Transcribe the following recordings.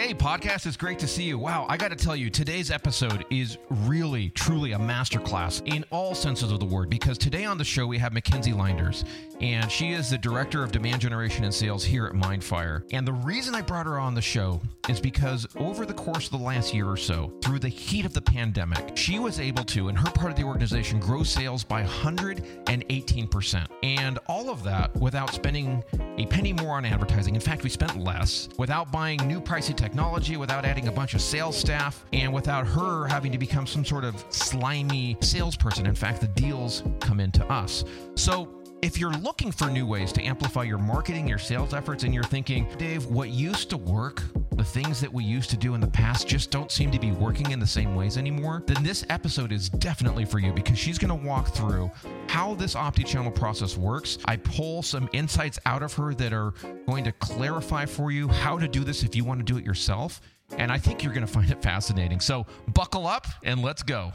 Hey, podcast, it's great to see you. Wow, I got to tell you, today's episode is really, truly a masterclass in all senses of the word because today on the show we have Mackenzie Linders, and she is the Director of Demand Generation and Sales here at Mindfire. And the reason I brought her on the show is because over the course of the last year or so, through the heat of the pandemic, she was able to, in her part of the organization, grow sales by 118%. And all of that without spending a penny more on advertising. In fact, we spent less without buying new pricey technology, without adding a bunch of sales staff, and without her having to become some sort of slimy salesperson. In fact, the deals come into us. So, if you're looking for new ways to amplify your marketing, your sales efforts, and you're thinking, Dave, what used to work, the things that we used to do in the past just don't seem to be working in the same ways anymore, then this episode is definitely for you because she's going to walk through how this omni-channel process works. I pull some insights out of her that are going to clarify for you how to do this if you want to do it yourself. And I think you're going to find it fascinating. So buckle up and let's go.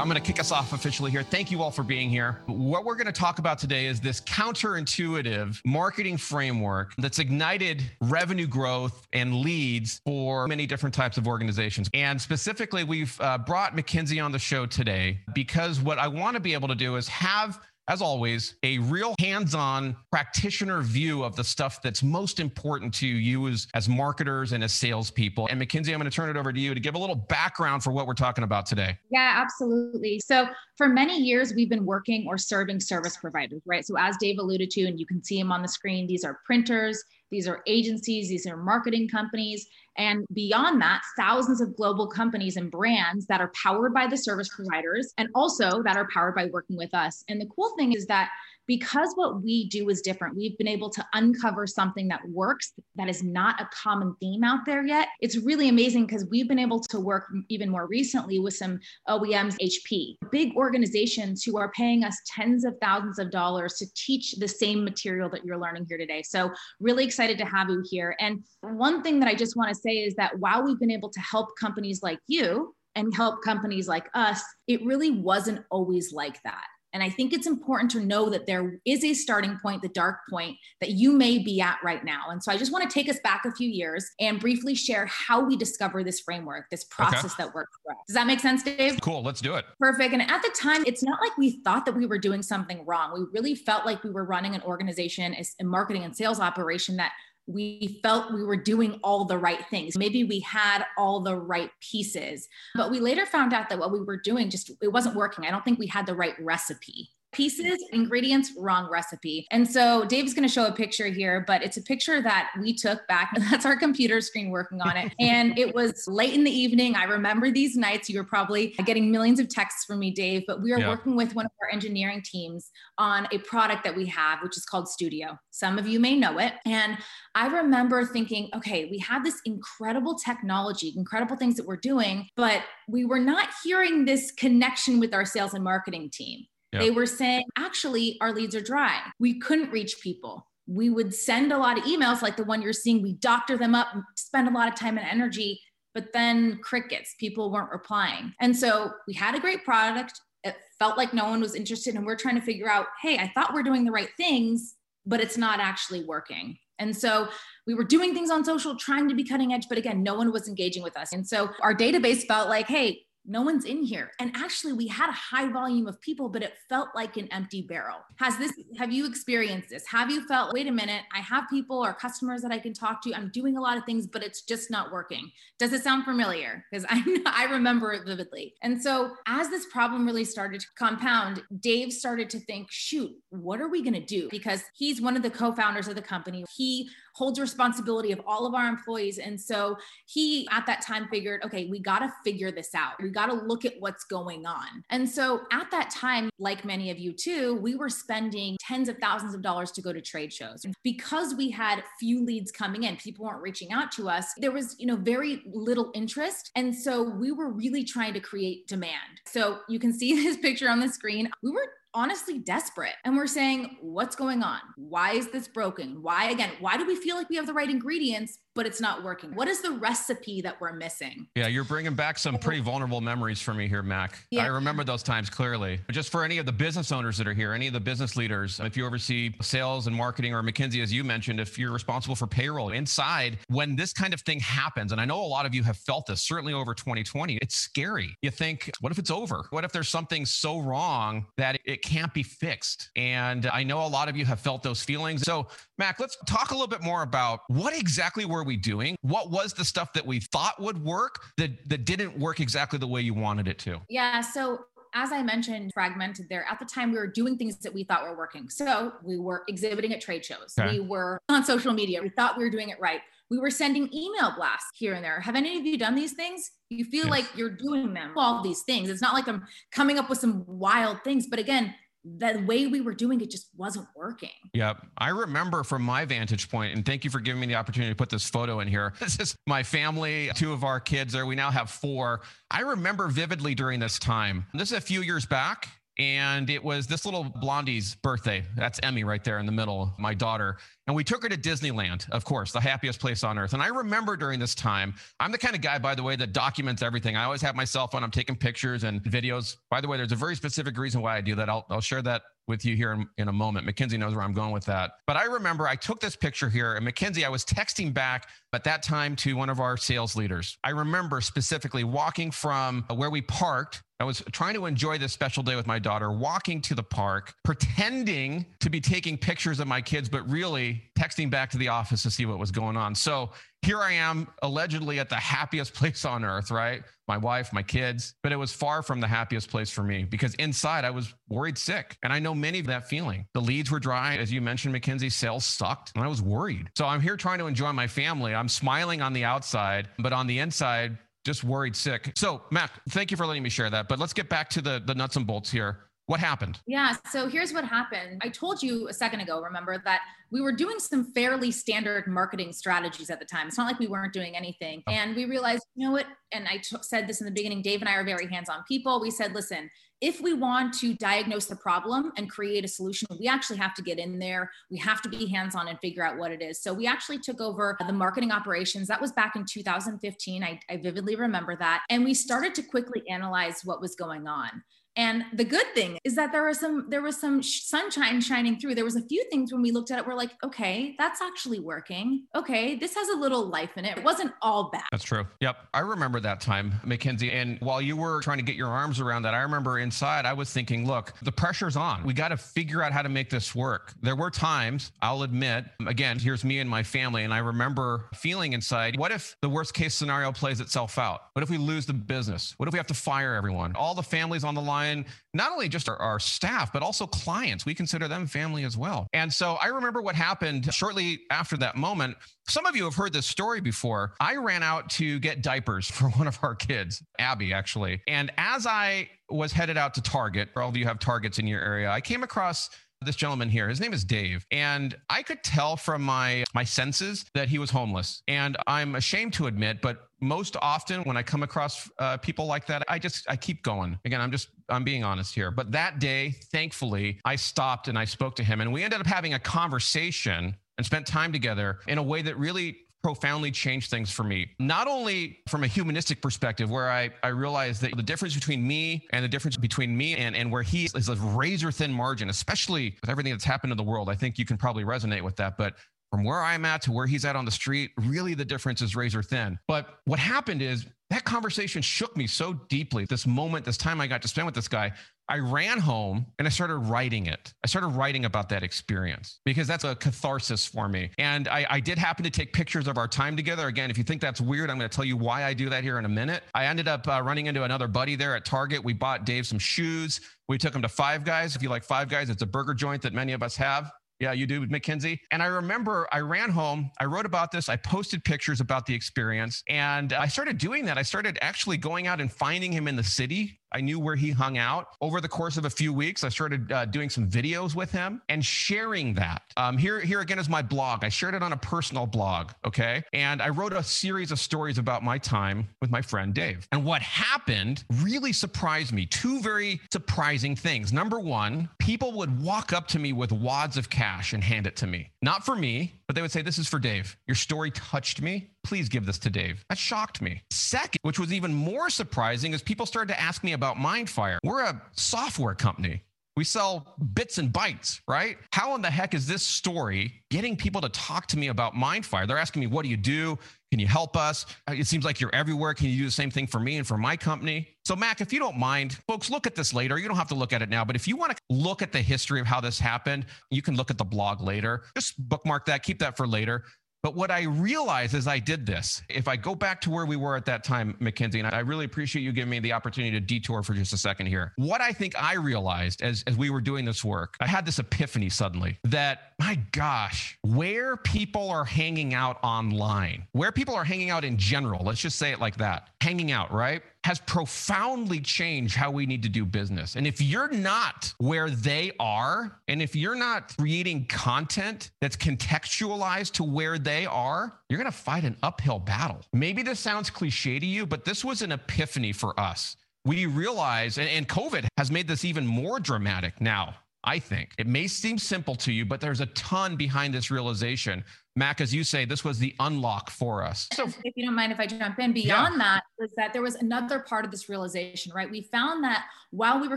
I'm going to kick us off officially here. Thank you all for being here. What we're going to talk about today is this counterintuitive marketing framework that's ignited revenue growth and leads for many different types of organizations. And specifically, we've uh, brought Mackenzie on the show today because what I want to be able to do is have as always, a real hands-on practitioner view of the stuff that's most important to you as, as marketers and as salespeople. And Mackenzie, I'm going to turn it over to you to give a little background for what we're talking about today. Yeah, absolutely. So for many years, we've been working or serving service providers, right? So as Dave alluded to, and you can see them on the screen, these are printers, these are agencies, these are marketing companies. And beyond that, thousands of global companies and brands that are powered by the service providers and also that are powered by working with us. And the cool thing is that because what we do is different, we've been able to uncover something that works that is not a common theme out there yet. It's really amazing because we've been able to work even more recently with some OEMs, HP, big organizations who are paying us tens of thousands of dollars to teach the same material that you're learning here today. So, really excited to have you here. And one thing that I just want to say is that while we've been able to help companies like you, and help companies like us, it really wasn't always like that. And I think it's important to know that there is a starting point, the dark point that you may be at right now. And so I just want to take us back a few years and briefly share how we discover this framework, this process okay. that works for us. Does that make sense, Dave? Cool. Let's do it. Perfect. And at the time, it's not like we thought that we were doing something wrong. We really felt like we were running an organization, a marketing and sales operation that we felt we were doing all the right things. Maybe we had all the right pieces, but we later found out that what we were doing just it wasn't working. I don't think we had the right recipe pieces, ingredients, wrong recipe. And so Dave's going to show a picture here, but it's a picture that we took back. That's our computer screen working on it. And it was late in the evening. I remember these nights. You were probably getting millions of texts from me, Dave, but we are yeah. working with one of our engineering teams on a product that we have, which is called Studio. Some of you may know it. And I remember thinking, okay, we have this incredible technology, incredible things that we're doing, but we were not hearing this connection with our sales and marketing team. They were saying, actually, our leads are dry. We couldn't reach people. We would send a lot of emails like the one you're seeing. We doctor them up, spend a lot of time and energy, but then crickets, people weren't replying. And so we had a great product. It felt like no one was interested. And we're trying to figure out, hey, I thought we're doing the right things, but it's not actually working. And so we were doing things on social, trying to be cutting edge, but again, no one was engaging with us. And so our database felt like, hey, no one's in here. And actually we had a high volume of people but it felt like an empty barrel. Has this have you experienced this? Have you felt wait a minute i have people or customers that i can talk to. I'm doing a lot of things but it's just not working. Does it sound familiar? Because i i remember it vividly. And so as this problem really started to compound dave started to think shoot what are we going to do? Because he's one of the co-founders of the company. He holds responsibility of all of our employees. And so he at that time figured, okay, we got to figure this out. We got to look at what's going on. And so at that time, like many of you too, we were spending tens of thousands of dollars to go to trade shows. Because we had few leads coming in, people weren't reaching out to us. There was, you know, very little interest. And so we were really trying to create demand. So you can see this picture on the screen. We were honestly desperate. And we're saying, what's going on? Why is this broken? Why, again, why do we feel like we have the right ingredients, but it's not working? What is the recipe that we're missing? Yeah, you're bringing back some pretty vulnerable memories for me here, Mac. Yeah. I remember those times clearly. But just for any of the business owners that are here, any of the business leaders, if you oversee sales and marketing or Mackenzie, as you mentioned, if you're responsible for payroll inside, when this kind of thing happens, and I know a lot of you have felt this, certainly over 2020, it's scary. You think, what if it's over? What if there's something so wrong that it can't be fixed? And I know a lot of you have felt those feelings. So, Mac, let's talk a little bit more about what exactly were we doing? What was the stuff that we thought would work that, that didn't work exactly the way you wanted it to? Yeah. So as I mentioned, fragmented there, at the time we were doing things that we thought were working. So we were exhibiting at trade shows, okay. we were on social media, we thought we were doing it right. We were sending email blasts here and there. Have any of you done these things? You feel yes. like you're doing them, all these things. It's not like I'm coming up with some wild things, but again, the way we were doing it just wasn't working. Yep. I remember from my vantage point, and thank you for giving me the opportunity to put this photo in here. This is my family, two of our kids there. We now have four. I remember vividly during this time. This is a few years back and it was this little blondie's birthday. That's Emmy right there in the middle, my daughter. And we took her to Disneyland, of course, the happiest place on earth. And I remember during this time, I'm the kind of guy, by the way, that documents everything. I always have my cell phone. I'm taking pictures and videos. By the way, there's a very specific reason why I do that. I'll, I'll share that with you here in, in a moment. Mackenzie knows where I'm going with that. But I remember I took this picture here, and Mackenzie, I was texting back at that time to one of our sales leaders. I remember specifically walking from where we parked I was trying to enjoy this special day with my daughter, walking to the park, pretending to be taking pictures of my kids, but really texting back to the office to see what was going on. So here I am, allegedly at the happiest place on earth, right? My wife, my kids, but it was far from the happiest place for me because inside I was worried sick. And I know many of that feeling. The leads were dry. As you mentioned, Mackenzie, sales sucked and I was worried. So I'm here trying to enjoy my family. I'm smiling on the outside, but on the inside, just worried sick. So, Mac, thank you for letting me share that. But let's get back to the the nuts and bolts here. What happened? Yeah, so here's what happened. I told you a second ago, remember, that we were doing some fairly standard marketing strategies at the time. It's not like we weren't doing anything. Oh. And we realized, you know what? And I t- said this in the beginning Dave and I are very hands on people. We said, listen, if we want to diagnose the problem and create a solution, we actually have to get in there. We have to be hands on and figure out what it is. So we actually took over the marketing operations. That was back in 2015. I, I vividly remember that. And we started to quickly analyze what was going on. And the good thing is that there was some there was some sunshine shining through. There was a few things when we looked at it, we're like, okay, that's actually working. Okay, this has a little life in it. It wasn't all bad. That's true. Yep. I remember that time, Mackenzie. And while you were trying to get your arms around that, I remember inside I was thinking, look, the pressure's on. We got to figure out how to make this work. There were times, I'll admit, again, here's me and my family. And I remember feeling inside, what if the worst case scenario plays itself out? What if we lose the business? What if we have to fire everyone? All the families on the line and not only just our, our, staff, but also clients. We consider them family as well. And so I remember what happened shortly after that moment. Some of you have heard this story before. I ran out to get diapers for one of our kids, Abby, actually. And as I was headed out to Target, all of you have Targets in your area, I came across this gentleman here. His name is Dave, and I could tell from my my senses that he was homeless. And I'm ashamed to admit, but most often when I come across uh, people like that, I just I keep going. Again, I'm just I'm being honest here. But that day, thankfully, I stopped and I spoke to him, and we ended up having a conversation and spent time together in a way that really profoundly changed things for me. Not only from a humanistic perspective, where I, I realized that the difference between me and the difference between me and, and where he is a razor thin margin, especially with everything that's happened in the world. I think you can probably resonate with that. But from where I'm at to where he's at on the street, really the difference is razor thin. But what happened is that conversation shook me so deeply. This moment, this time I got to spend with this guy, I ran home and I started writing it. I started writing about that experience because that's a catharsis for me. And I, I, did happen to take pictures of our time together. Again, if you think that's weird, I'm going to tell you why I do that here in a minute. I ended up uh, running into another buddy there at Target. We bought Dave some shoes. We took him to Five Guys. If you like Five Guys, it's a burger joint that many of us have. Yeah, you do, Mackenzie. And I remember I ran home, I wrote about this, I posted pictures about the experience, and I started doing that. I started actually going out and finding him in the city I knew where he hung out. Over the course of a few weeks, I started uh, doing some videos with him and sharing that. Um, here, here again is my blog. I shared it on a personal blog, okay? And I wrote a series of stories about my time with my friend Dave. And what happened really surprised me. Two very surprising things. Number one, people would walk up to me with wads of cash and hand it to me. Not for me, but they would say, This is for Dave. Your story touched me. Please give this to Dave. That shocked me. Second, which was even more surprising, is people started to ask me about Mindfire. We're a software company. We sell bits and bytes, right? How in the heck is this story getting people to talk to me about Mindfire? They're asking me, what do you do? Can you help us? Uh, it seems like you're everywhere. Can you do the same thing for me and for my company? So, Mac, if you don't mind, folks, look at this later. You don't have to look at it now, but if you want to look at the history of how this happened, you can look at the blog later. Just bookmark that, keep that for later. But what I realized as I did this, if I go back to where we were at that time, Mackenzie, and I really appreciate you giving me the opportunity to detour for just a second here. What I think I realized as, as we were doing this work, I had this epiphany suddenly that, my gosh, where people are hanging out online, where people are hanging out in general, let's just say it like that, hanging out, right? Has profoundly changed how we need to do business. And if you're not where they are, and if you're not creating content that's contextualized to where they are, you're going to fight an uphill battle. Maybe this sounds cliche to you, but this was an epiphany for us. We realize, and, COVID has made this even more dramatic now. I think it may seem simple to you, but there's a ton behind this realization Mac, as you say, this was the unlock for us. So, if you don't mind if I jump in, beyond yeah. that was that there was another part of this realization, right? We found that while we were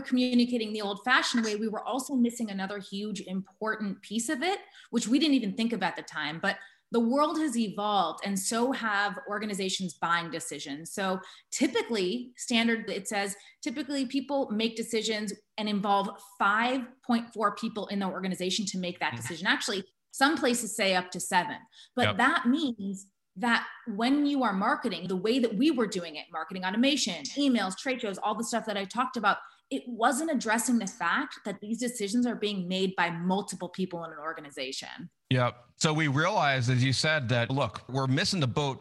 communicating the old fashioned way, we were also missing another huge, important piece of it, which we didn't even think of at the time. But the world has evolved and so have organizations buying decisions. So typically, standard, it says typically people make decisions and involve 5.4 people in the organization to make that mm. decision. Actually, some places say up to seven, but yep. that means that when you are marketing the way that we were doing it, marketing automation, emails, trade shows, all the stuff that I talked about, it wasn't addressing the fact that these decisions are being made by multiple people in an organization. Yep. So we realized, as you said, that look, we're missing the boat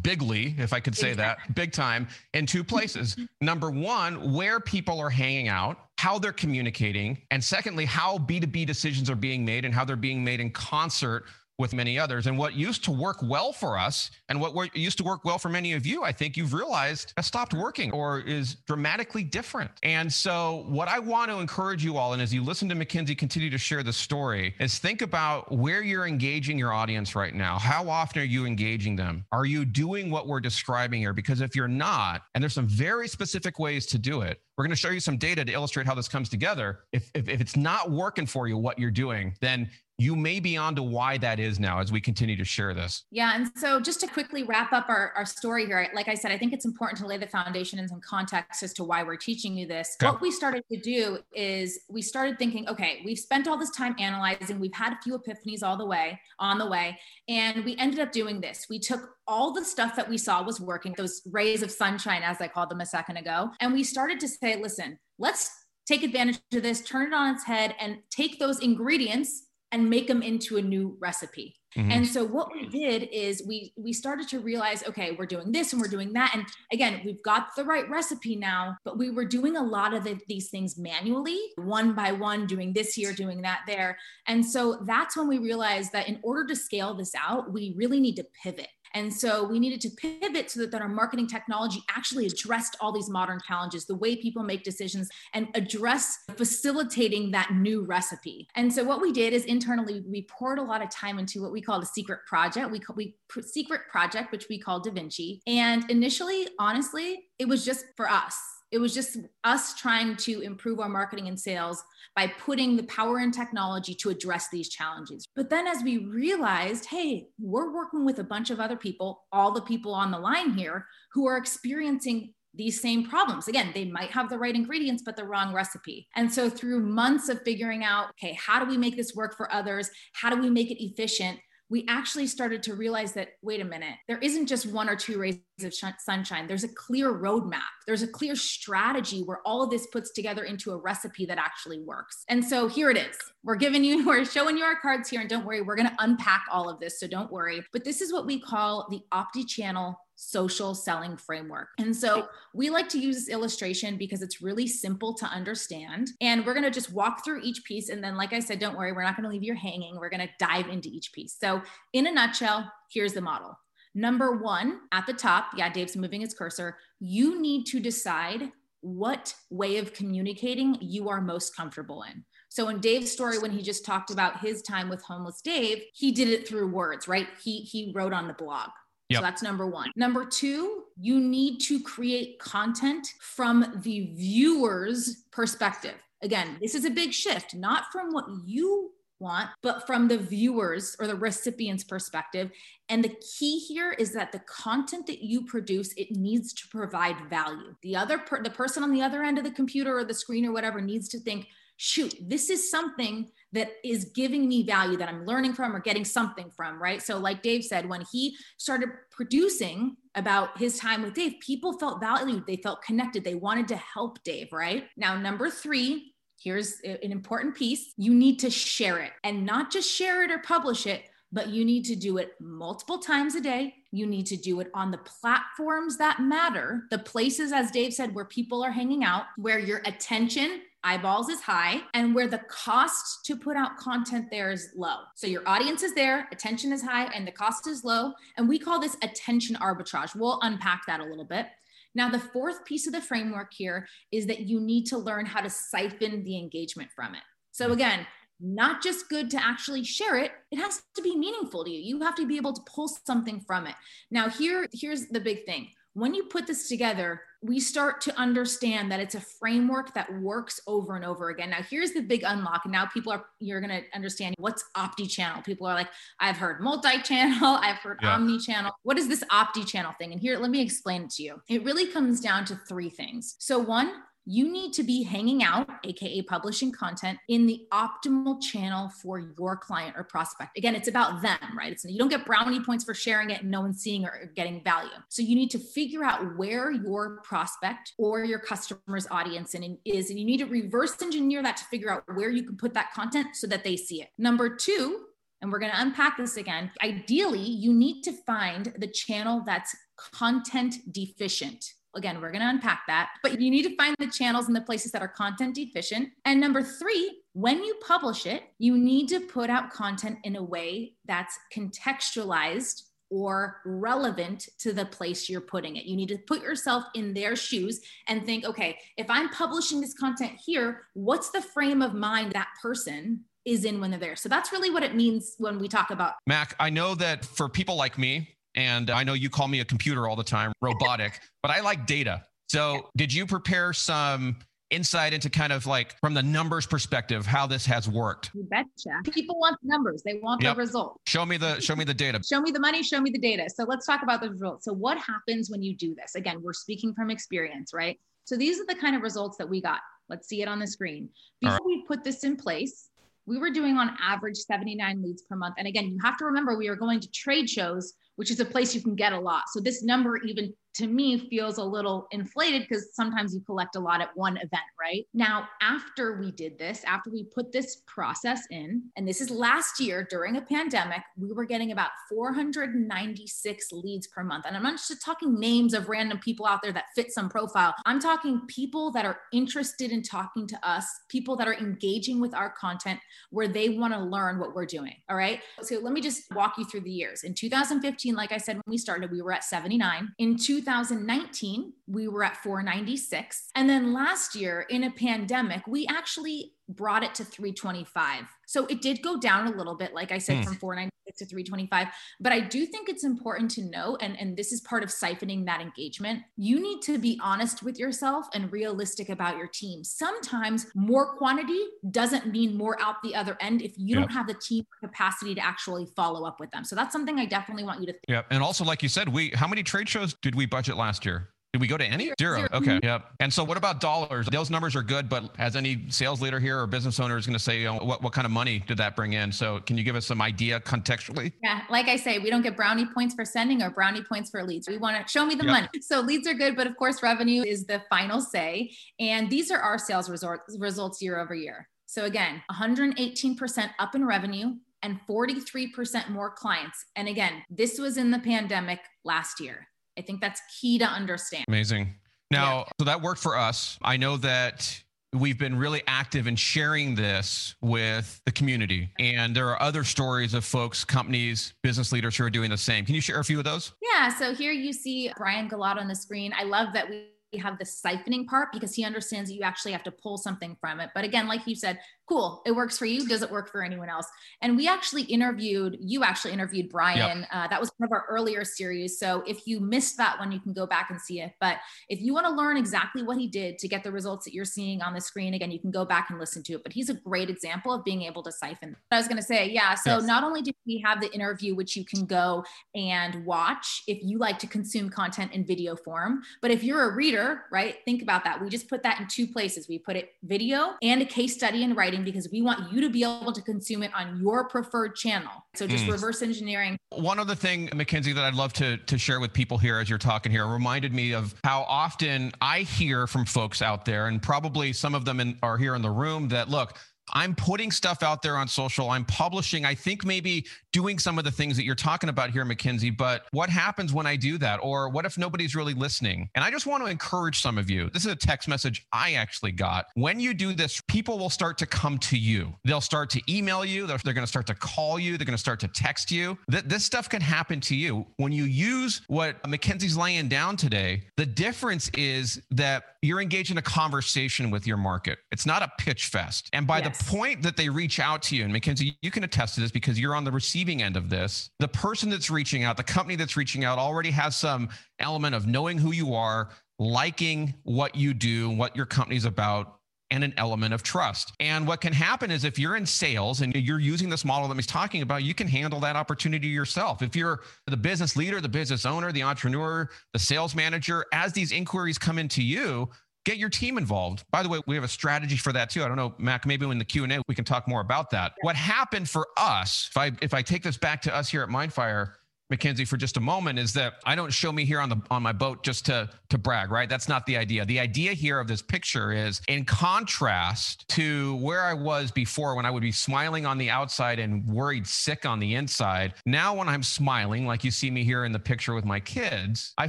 bigly, if I could say that, big time, in two places. Number one, where people are hanging out, how they're communicating, and secondly, how B2B decisions are being made and how they're being made in concert with many others. And what used to work well for us and what used to work well for many of you, I think you've realized has stopped working or is dramatically different. And so, what I want to encourage you all, and as you listen to Mackenzie continue to share the story, is think about where you're engaging your audience right now. How often are you engaging them? Are you doing what we're describing here? Because if you're not, and there's some very specific ways to do it, we're going to show you some data to illustrate how this comes together. If, if, if it's not working for you, what you're doing, then you may be on to why that is now as we continue to share this. Yeah. And so just to quickly wrap up our, our story here, like I said, I think it's important to lay the foundation and some context as to why we're teaching you this. Okay. What we started to do is we started thinking, okay, we've spent all this time analyzing, we've had a few epiphanies all the way, on the way, and we ended up doing this. We took all the stuff that we saw was working, those rays of sunshine, as I called them a second ago, and we started to say, listen, let's take advantage of this, turn it on its head, and take those ingredients and make them into a new recipe. Mm-hmm. And so what we did is we we started to realize okay, we're doing this and we're doing that and again, we've got the right recipe now, but we were doing a lot of the, these things manually, one by one doing this here, doing that there. And so that's when we realized that in order to scale this out, we really need to pivot. And so we needed to pivot so that, our marketing technology actually addressed all these modern challenges, the way people make decisions, and address facilitating that new recipe. And so what we did is internally, we poured a lot of time into what we called a secret project. We we secret project, which we call Da Vinci. And initially, honestly, it was just for us it was just us trying to improve our marketing and sales by putting the power and technology to address these challenges. But then as we realized, hey, we're working with a bunch of other people, all the people on the line here who are experiencing these same problems. Again, they might have the right ingredients, but the wrong recipe. And so, through months of figuring out, okay, how do we make this work for others? How do we make it efficient? We actually started to realize that wait a minute there isn't just one or two rays of sh- sunshine. There's a clear roadmap. There's a clear strategy where all of this puts together into a recipe that actually works. And so here it is. We're giving you we're showing you our cards here and don't worry we're going to unpack all of this so don't worry. But this is what we call the opti channel social selling framework. And so we like to use this illustration because it's really simple to understand. And we're going to just walk through each piece. And then, like I said, don't worry, we're not going to leave you hanging. We're going to dive into each piece. So, in a nutshell, here's the model. Number one, at the top, yeah, Dave's moving his cursor. You need to decide what way of communicating you are most comfortable in. So in Dave's story, when he just talked about his time with homeless Dave, he did it through words, right? He he wrote on the blog. Yep. So that's number one. Number two, you need to create content from the viewer's perspective. Again, this is a big shift, not from what you want, but from the viewers or the recipient's perspective. And the key here is that the content that you produce, it needs to provide value. The other per- the person on the other end of the computer or the screen or whatever needs to think, shoot, this is something that is giving me value that I'm learning from or getting something from, right? So, like Dave said, when he started producing about his time with Dave, people felt valued, they felt connected, they wanted to help Dave, right? Now, number three, here's an important piece you need to share it and not just share it or publish it. But you need to do it multiple times a day. You need to do it on the platforms that matter, the places, as Dave said, where people are hanging out, where your attention eyeballs is high and where the cost to put out content there is low. So your audience is there, attention is high, and the cost is low. And we call this attention arbitrage. We'll unpack that a little bit. Now, the fourth piece of the framework here is that you need to learn how to siphon the engagement from it. So, mm. again, not just good to actually share it it has to be meaningful to you you have to be able to pull something from it now here here's the big thing when you put this together, we start to understand that it's a framework that works over and over again. Now, here's the big unlock. Now, people are, you're going to understand what's opti channel. People are like, I've heard multi channel, I've heard yeah. omni channel. What is this opti channel thing? And here, let me explain it to you. It really comes down to three things. So, one, you need to be hanging out, AKA publishing content in the optimal channel for your client or prospect. Again, it's about them, right? It's, you don't get brownie points for sharing it and no one's seeing or getting value. So you need to figure out where your prospect or your customer's audience is, and you need to reverse engineer that to figure out where you can put that content so that they see it. Number two, and we're going to unpack this again. Ideally, you need to find the channel that's content deficient Again, we're going to unpack that, but you need to find the channels and the places that are content deficient. And number three, when you publish it, you need to put out content in a way that's contextualized or relevant to the place you're putting it. You need to put yourself in their shoes and think, okay, if I'm publishing this content here, what's the frame of mind that person is in when they're there? So that's really what it means when we talk about. Mac, I know that for people like me, and I know you call me a computer all the time, robotic, but I like data. So, did you prepare some insight into kind of like from the numbers perspective how this has worked? You betcha. People want numbers. They want yep. the result. Show me the show me the data. show me the money, show me the data. So let's talk about the results. So what happens when you do this? Again, we're speaking from experience, right? So these are the kind of results that we got. Let's see it on the screen. Before right. we put this in place, we were doing on average 79 leads per month. And again, you have to remember we are going to trade shows which is a place you can get a lot. So this number even to me feels a little inflated because sometimes you collect a lot at one event, right? Now, after we did this, after we put this process in, and this is last year during a pandemic, we were getting about 496 leads per month. And I'm not just talking names of random people out there that fit some profile. I'm talking people that are interested in talking to us, people that are engaging with our content where they want to learn what we're doing. All right. So let me just walk you through the years. In 2015, like I said, when we started, we were at 79. In 2019, we were at 496. And then last year in a pandemic, we actually brought it to 325. So it did go down a little bit, like I said, mm. from 496 to 325. But I do think it's important to note, and, and this is part of siphoning that engagement, you need to be honest with yourself and realistic about your team. Sometimes more quantity doesn't mean more out the other end if you yep. don't have the team capacity to actually follow up with them. So that's something I definitely want you to think. Yeah. And also, like you said, we how many trade shows did we budget last year? Did we go to any? Zero. Zero. Okay. Mm-hmm. Yep. And so what about dollars? Those numbers are good, but as any sales leader here or business owner is going to say, you know, what, what kind of money did that bring in? So can you give us some idea contextually? Yeah. Like I say, we don't get brownie points for sending or brownie points for leads. We want to show me the yep. money. So leads are good, but of course, revenue is the final say. And these are our sales results results year over year. So again, 118% up in revenue, and 43% more clients. And again, this was in the pandemic last year. I think that's key to understand. Amazing. Now, yeah. so that worked for us. I know that we've been really active in sharing this with the community. And there are other stories of folks, companies, business leaders who are doing the same. Can you share a few of those? Yeah. So here you see Brian Galado on the screen. I love that we have the siphoning part because he understands that you actually have to pull something from it. But again, like you said, cool, it works for you. Does it work for anyone else? And we actually interviewed, you actually interviewed Brian. Yep. Uh, that was one of our earlier series. So if you missed that one, you can go back and see it. But if you want to learn exactly what he did to get the results that you're seeing on the screen, again, you can go back and listen to it. But he's a great example of being able to siphon. I was going to say, yeah. So yes. not only do we have the interview, which you can go and watch if you like to consume content in video form, but if you're a reader, right, think about that. We just put that in two places. We put it video and a case study in writing because we want you to be able to consume it on your preferred channel. So just mm. reverse engineering. One other thing, Mackenzie, that I'd love to, to share with people here as you're talking here reminded me of how often I hear from folks out there, and probably some of them in, are here in the room that look, I'm putting stuff out there on social. I'm publishing. I think maybe doing some of the things that you're talking about here, Mackenzie. But what happens when I do that? Or what if nobody's really listening? And I just want to encourage some of you. This is a text message I actually got. When you do this, people will start to come to you. They'll start to email you. They're, they're going to start to call you. They're going to start to text you. Th- this stuff can happen to you. When you use what Mackenzie's laying down today, the difference is that you're engaged in a conversation with your market. It's not a pitch fest. And by yes. the point that they reach out to you, and Mackenzie, you can attest to this because you're on the receiving end of this, the person that's reaching out, the company that's reaching out already has some element of knowing who you are, liking what you do, what your company's about, and an element of trust. And what can happen is if you're in sales and you're using this model that he's talking about, you can handle that opportunity yourself. If you're the business leader, the business owner, the entrepreneur, the sales manager, as these inquiries come into you, get your team involved. By the way, we have a strategy for that too. I don't know, Mac, maybe in the Q&A we can talk more about that. What happened for us, if I if I take this back to us here at Mindfire, Mackenzie for just a moment is that I don't show me here on the on my boat just to to brag, right? That's not the idea. The idea here of this picture is in contrast to where I was before when I would be smiling on the outside and worried sick on the inside. Now when I'm smiling like you see me here in the picture with my kids, I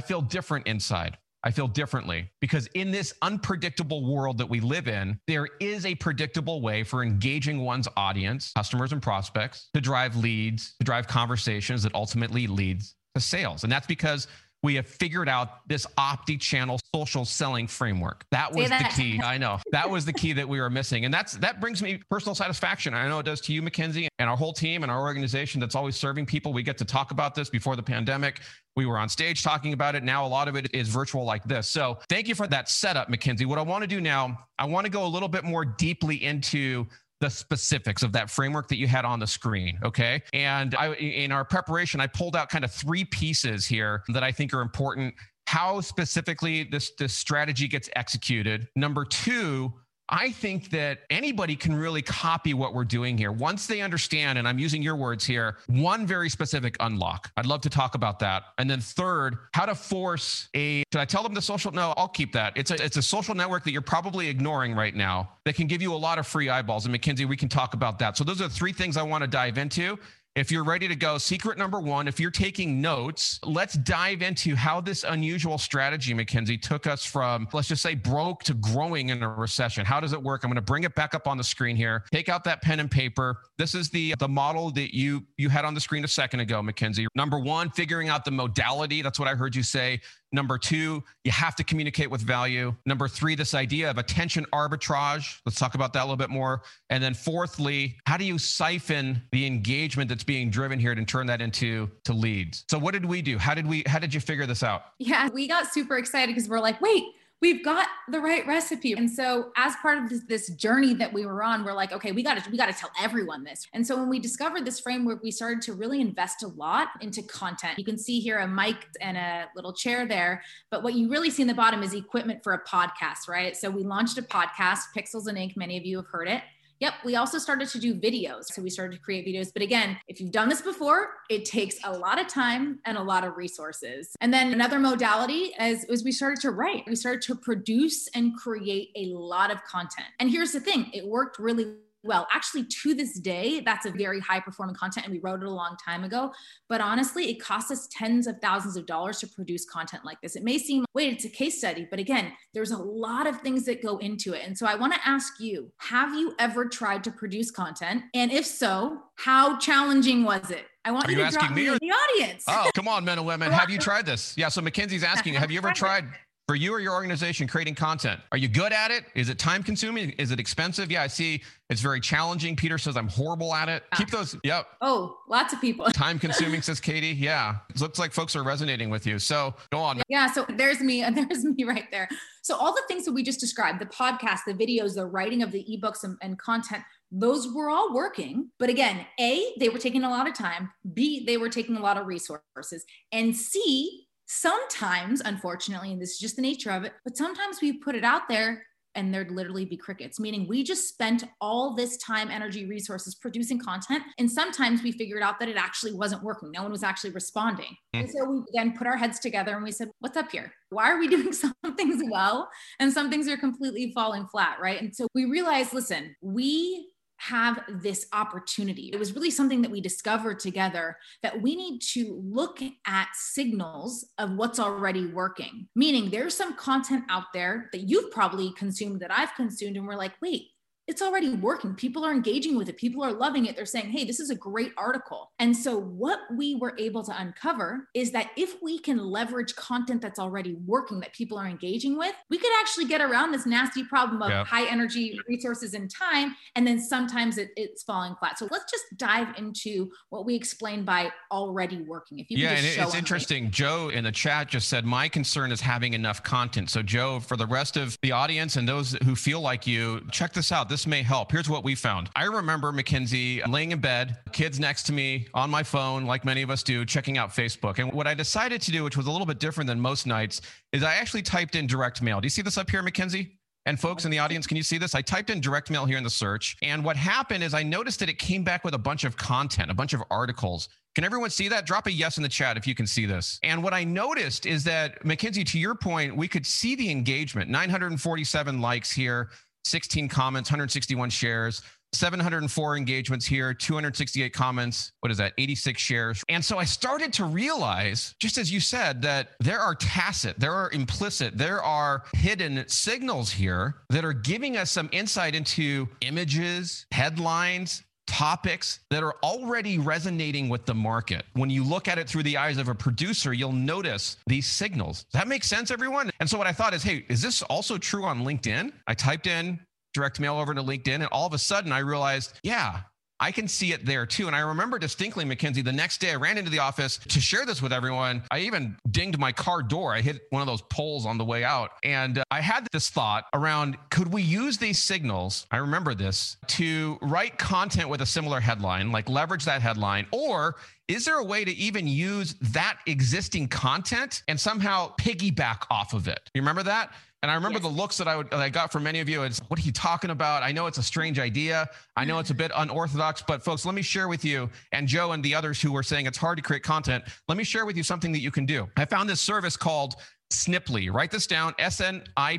feel different inside. I feel differently because in this unpredictable world that we live in, there is a predictable way for engaging one's audience, customers and prospects to drive leads, to drive conversations that ultimately leads to sales. And that's because we have figured out this opti-channel social selling framework. That was that. the key. I know that was the key that we were missing, and that's that brings me personal satisfaction. I know it does to you, Mackenzie, and our whole team and our organization that's always serving people. We get to talk about this before the pandemic. We were on stage talking about it. Now a lot of it is virtual like this. So thank you for that setup, Mackenzie. What I want to do now, I want to go a little bit more deeply into the specifics of that framework that you had on the screen. Okay. And I, in our preparation, I pulled out kind of three pieces here that I think are important. How specifically this, this strategy gets executed. Number two, I think that anybody can really copy what we're doing here once they understand, and I'm using your words here, one very specific unlock. I'd love to talk about that. And then third, how to force a should I tell them the social? No, I'll keep that. It's a it's a social network that you're probably ignoring right now that can give you a lot of free eyeballs. And Mackenzie, we can talk about that. So those are three things I want to dive into. If you're ready to go, secret number one, if you're taking notes, let's dive into how this unusual strategy, Mackenzie, took us from, let's just say, broke to growing in a recession. How does it work? I'm going to bring it back up on the screen here. Take out that pen and paper. This is the the model that you you had on the screen a second ago, Mackenzie. Number one, figuring out the modality. That's what I heard you say. Number two, you have to communicate with value. Number three, this idea of attention arbitrage. Let's talk about that a little bit more. And then fourthly, how do you siphon the engagement that's being driven here and turn that into to leads? So what did we do? How did we how did you figure this out? Yeah, we got super excited because we're like, wait, we've got the right recipe. And so as part of this, this journey that we were on, we're like, okay, we got to we got to tell everyone this. And so when we discovered this framework, we started to really invest a lot into content. You can see here a mic and a little chair there, but what you really see in the bottom is equipment for a podcast, right? So we launched a podcast, Pixels and Ink. Many of you have heard it. Yep. We also started to do videos. So we started to create videos. But again, if you've done this before, it takes a lot of time and a lot of resources. And then another modality is, is we started to write. We started to produce and create a lot of content. And here's the thing it worked really well. Actually, to this day, that's a very high performing content, and we wrote it a long time ago. But honestly, it costs us tens of thousands of dollars to produce content like this. It may seem, wait, it's a case study, but again, there's a lot of things that go into it. And so I want to ask you have you ever tried to produce content? And if so, how challenging was it? I want Are you, to asking drop me or- in the audience. Oh, come on, men and women. Have you tried this? Yeah. So Mackenzie's asking, have you ever tried for you or your organization creating content? Are you good at it? Is it time consuming? Is it expensive? Yeah, I see it's very challenging. Peter says I'm horrible at it. Keep ah. those. Yep. Oh, lots of people. Time consuming, says Katie. Yeah. It looks like folks are resonating with you. So go on. Yeah, so there's me, and there's me right there. So all the things that we just described, the podcast, the videos, the writing of the ebooks and, and content, those were all working. But again, A, they were taking a lot of time. B, they were taking a lot of resources. And C, sometimes, unfortunately, and this is just the nature of it, but sometimes we put it out there and there'd literally be crickets, meaning we just spent all this time, energy, resources producing content. And sometimes we figured out that it actually wasn't working. No one was actually responding. Hmm. And so we then put our heads together and we said, what's up here? Why are we doing some things well and some things are completely falling flat? Right. And so we realized, listen, we have this opportunity. It was really something that we discovered together that we need to look at signals of what's already working. Meaning there's some content out there that you've probably consumed that I've consumed, and we're like, wait, it's already working. People are engaging with it. People are loving it. They're saying, hey, this is a great article. And so, what we were able to uncover is that if we can leverage content that's already working, that people are engaging with, we could actually get around this nasty problem of Yeah. high energy resources and time. And then sometimes it, it's falling flat. So, let's just dive into what we explain by already working. If you Yeah, can and just show it's interesting. Joe in the chat just said, My concern is having enough content. So, Joe, for the rest of the audience and those who feel like you, check this out. This may help. Here's what we found. I remember Mackenzie laying in bed, kids next to me on my phone, like many of us do, checking out Facebook. And what I decided to do, which was a little bit different than most nights, is I actually typed in direct mail. Do you see this up here, Mackenzie? And folks in the audience, can you see this? I typed in direct mail here in the search. And what happened is I noticed that it came back with a bunch of content, a bunch of articles. Can everyone see that? Drop a yes in the chat if you can see this. And what I noticed is that, Mackenzie, to your point, we could see the engagement 947 likes here, 16 comments, 161 shares. 704 engagements here, 268 comments. What is that? 86 shares. And so I started to realize, just as you said, that there are tacit, there are implicit, there are hidden signals here that are giving us some insight into images, headlines, topics that are already resonating with the market. When you look at it through the eyes of a producer, you'll notice these signals. Does that make sense, everyone? And so what I thought is, hey, is this also true on LinkedIn? I typed in direct mail over to LinkedIn, and all of a sudden I realized, yeah, I can see it there too. And I remember distinctly, Mackenzie, the next day I ran into the office to share this with everyone. I even dinged my car door. I hit one of those poles on the way out. And uh, I had this thought around could we use these signals? I remember this to write content with a similar headline, like leverage that headline, or is there a way to even use that existing content and somehow piggyback off of it? You remember that? And I remember Yes. the looks that I, would, that I got from many of you. It's what are you talking about? I know it's a strange idea. I know it's a mm-hmm. bit unorthodox, but folks, let me share with you and Joe and the others who were saying it's hard to create content. Let me share with you something that you can do. I found this service called Sniply. Write this down, snip.ly.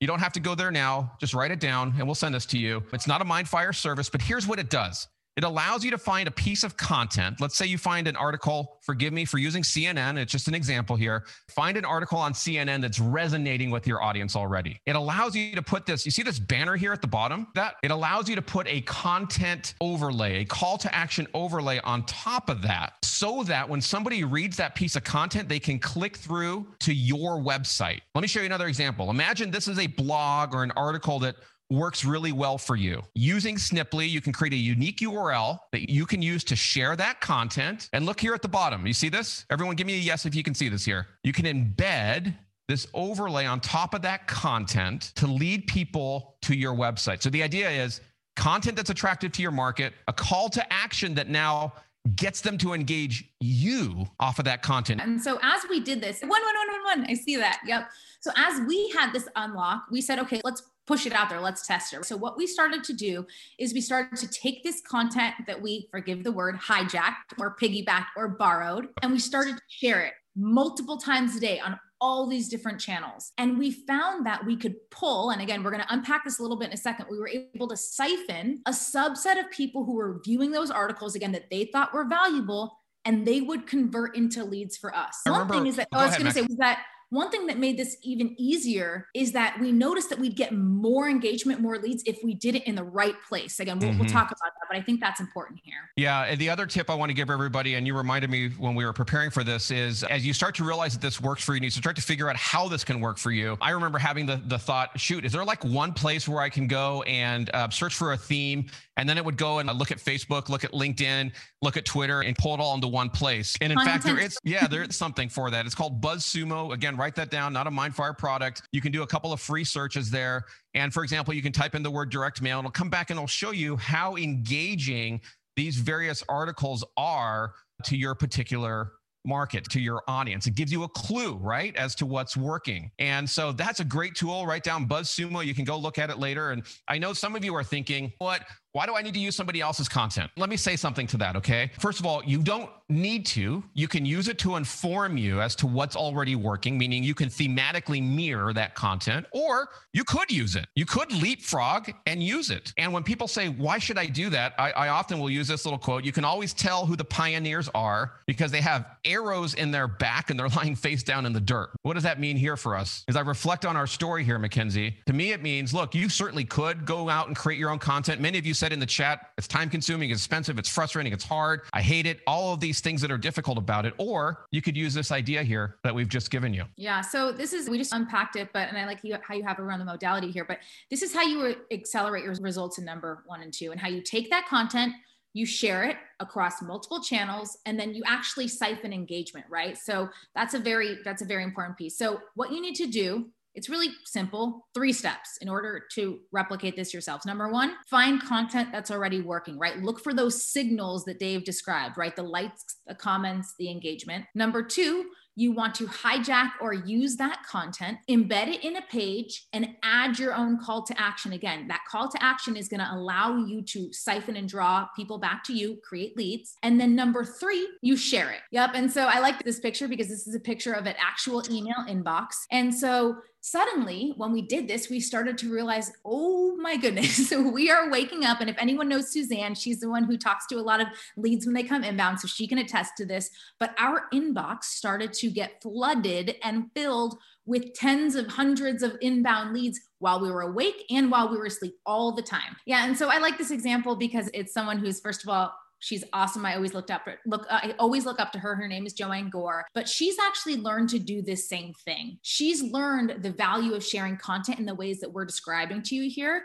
You don't have to go there now. Just write it down and we'll send this to you. It's not a Mindfire service, but here's what it does. It allows you to find a piece of content. Let's say you find an article, forgive me for using CNN, it's just an example here. Find an article on CNN that's resonating with your audience already. It allows you to put this, you see this banner here at the bottom? That it allows you to put a content overlay, a call to action overlay on top of that so that when somebody reads that piece of content, they can click through to your website. Let me show you another example. Imagine this is a blog or an article that works really well for you. Using Sniply, you can create a unique URL that you can use to share that content. And look here at the bottom. You see this? Everyone give me a yes if you can see this here. You can embed this overlay on top of that content to lead people to your website. So the idea is content that's attractive to your market, a call to action that now gets them to engage you off of that content. And so as we did this, one, one, one, one, one, I see that. Yep. So as we had this unlock, we said, okay, let's push it out there. Let's test it. So what we started to do is we started to take this content that we, forgive the word, hijacked or piggybacked or borrowed, and we started to share it multiple times a day on all these different channels. And we found that we could pull, and again, we're going to unpack this a little bit in a second. We were able to siphon a subset of people who were viewing those articles again that they thought were valuable and they would convert into leads for us. I One remember- thing is that oh, I was going to say was that one thing that made this even easier is that we noticed that we'd get more engagement, more leads if we did it in the right place. Again, we'll, we'll Mhm. talk about that, but I think that's important here. Yeah, and the other tip I want to give everybody, and you reminded me when we were preparing for this, is as you start to realize that this works for you, you start to figure out how this can work for you. I remember having the the thought, shoot, is there like one place where I can go and uh, search for a theme, and then it would go and look at Facebook, look at LinkedIn, look at Twitter, and pull it all into one place. And in fact, there is yeah, there is something for that. It's called BuzzSumo. Again, write that down. Not a Mindfire product. You can do a couple of free searches there. And for example, you can type in the word direct mail, and it'll come back and it'll show you how engaging these various articles are to your particular market to your audience it gives you a clue right as to what's working and so that's a great tool write down buzzsumo you can go look at it later and i know some of you are thinking what why do i need to use somebody else's content? Let me say something to that okay? First of all you don't need to. You can use it to inform you as to what's already working meaning you can thematically mirror that content or you could use it. You could leapfrog and use it. And when people say why should i do that? I, I often will use this little quote. You can always tell who the pioneers are because they have arrows in their back and they're lying face down in the dirt. What does that mean here for us? As i reflect on our story here mackenzie to me it means look you certainly could go out and create your own content. Many of you said in the chat it's time consuming it's expensive it's frustrating it's hard i hate it all of these things that are difficult about it or you could use this idea here that we've just given you Yeah. So this is we just unpacked it, but and I like you, how you have around the modality here. But this is how you accelerate your results in number one and two, and how you take that content, you share it across multiple channels, and then you actually siphon engagement, right? So that's a very that's a very important piece. So what you need to do. It's really simple. Three steps in order to replicate this yourselves. Number one, find content that's already working, right? Look for those signals that Dave described, right? The likes, the comments, the engagement. Number two, you want to hijack or use that content, embed it in a page, and add your own call to action. Again, that call to action is going to allow you to siphon and draw people back to you, create leads. And then number three, you share it. Yep. And so I like this picture because this is a picture of an actual email inbox. And so suddenly when we did this we started to realize oh my goodness so we are waking up. And if anyone knows suzanne she's the one who talks to a lot of leads when they come inbound so she can attest to this. But our inbox started to get flooded and filled with tens of hundreds of inbound leads while we were awake and while we were asleep all the time. Yeah and so i like this example because it's someone who's first of all She's awesome. I always looked up look uh, I always look up to her. Her name is Joanne Gore, but she's actually learned to do this same thing. She's learned the value of sharing content in the ways that we're describing to you here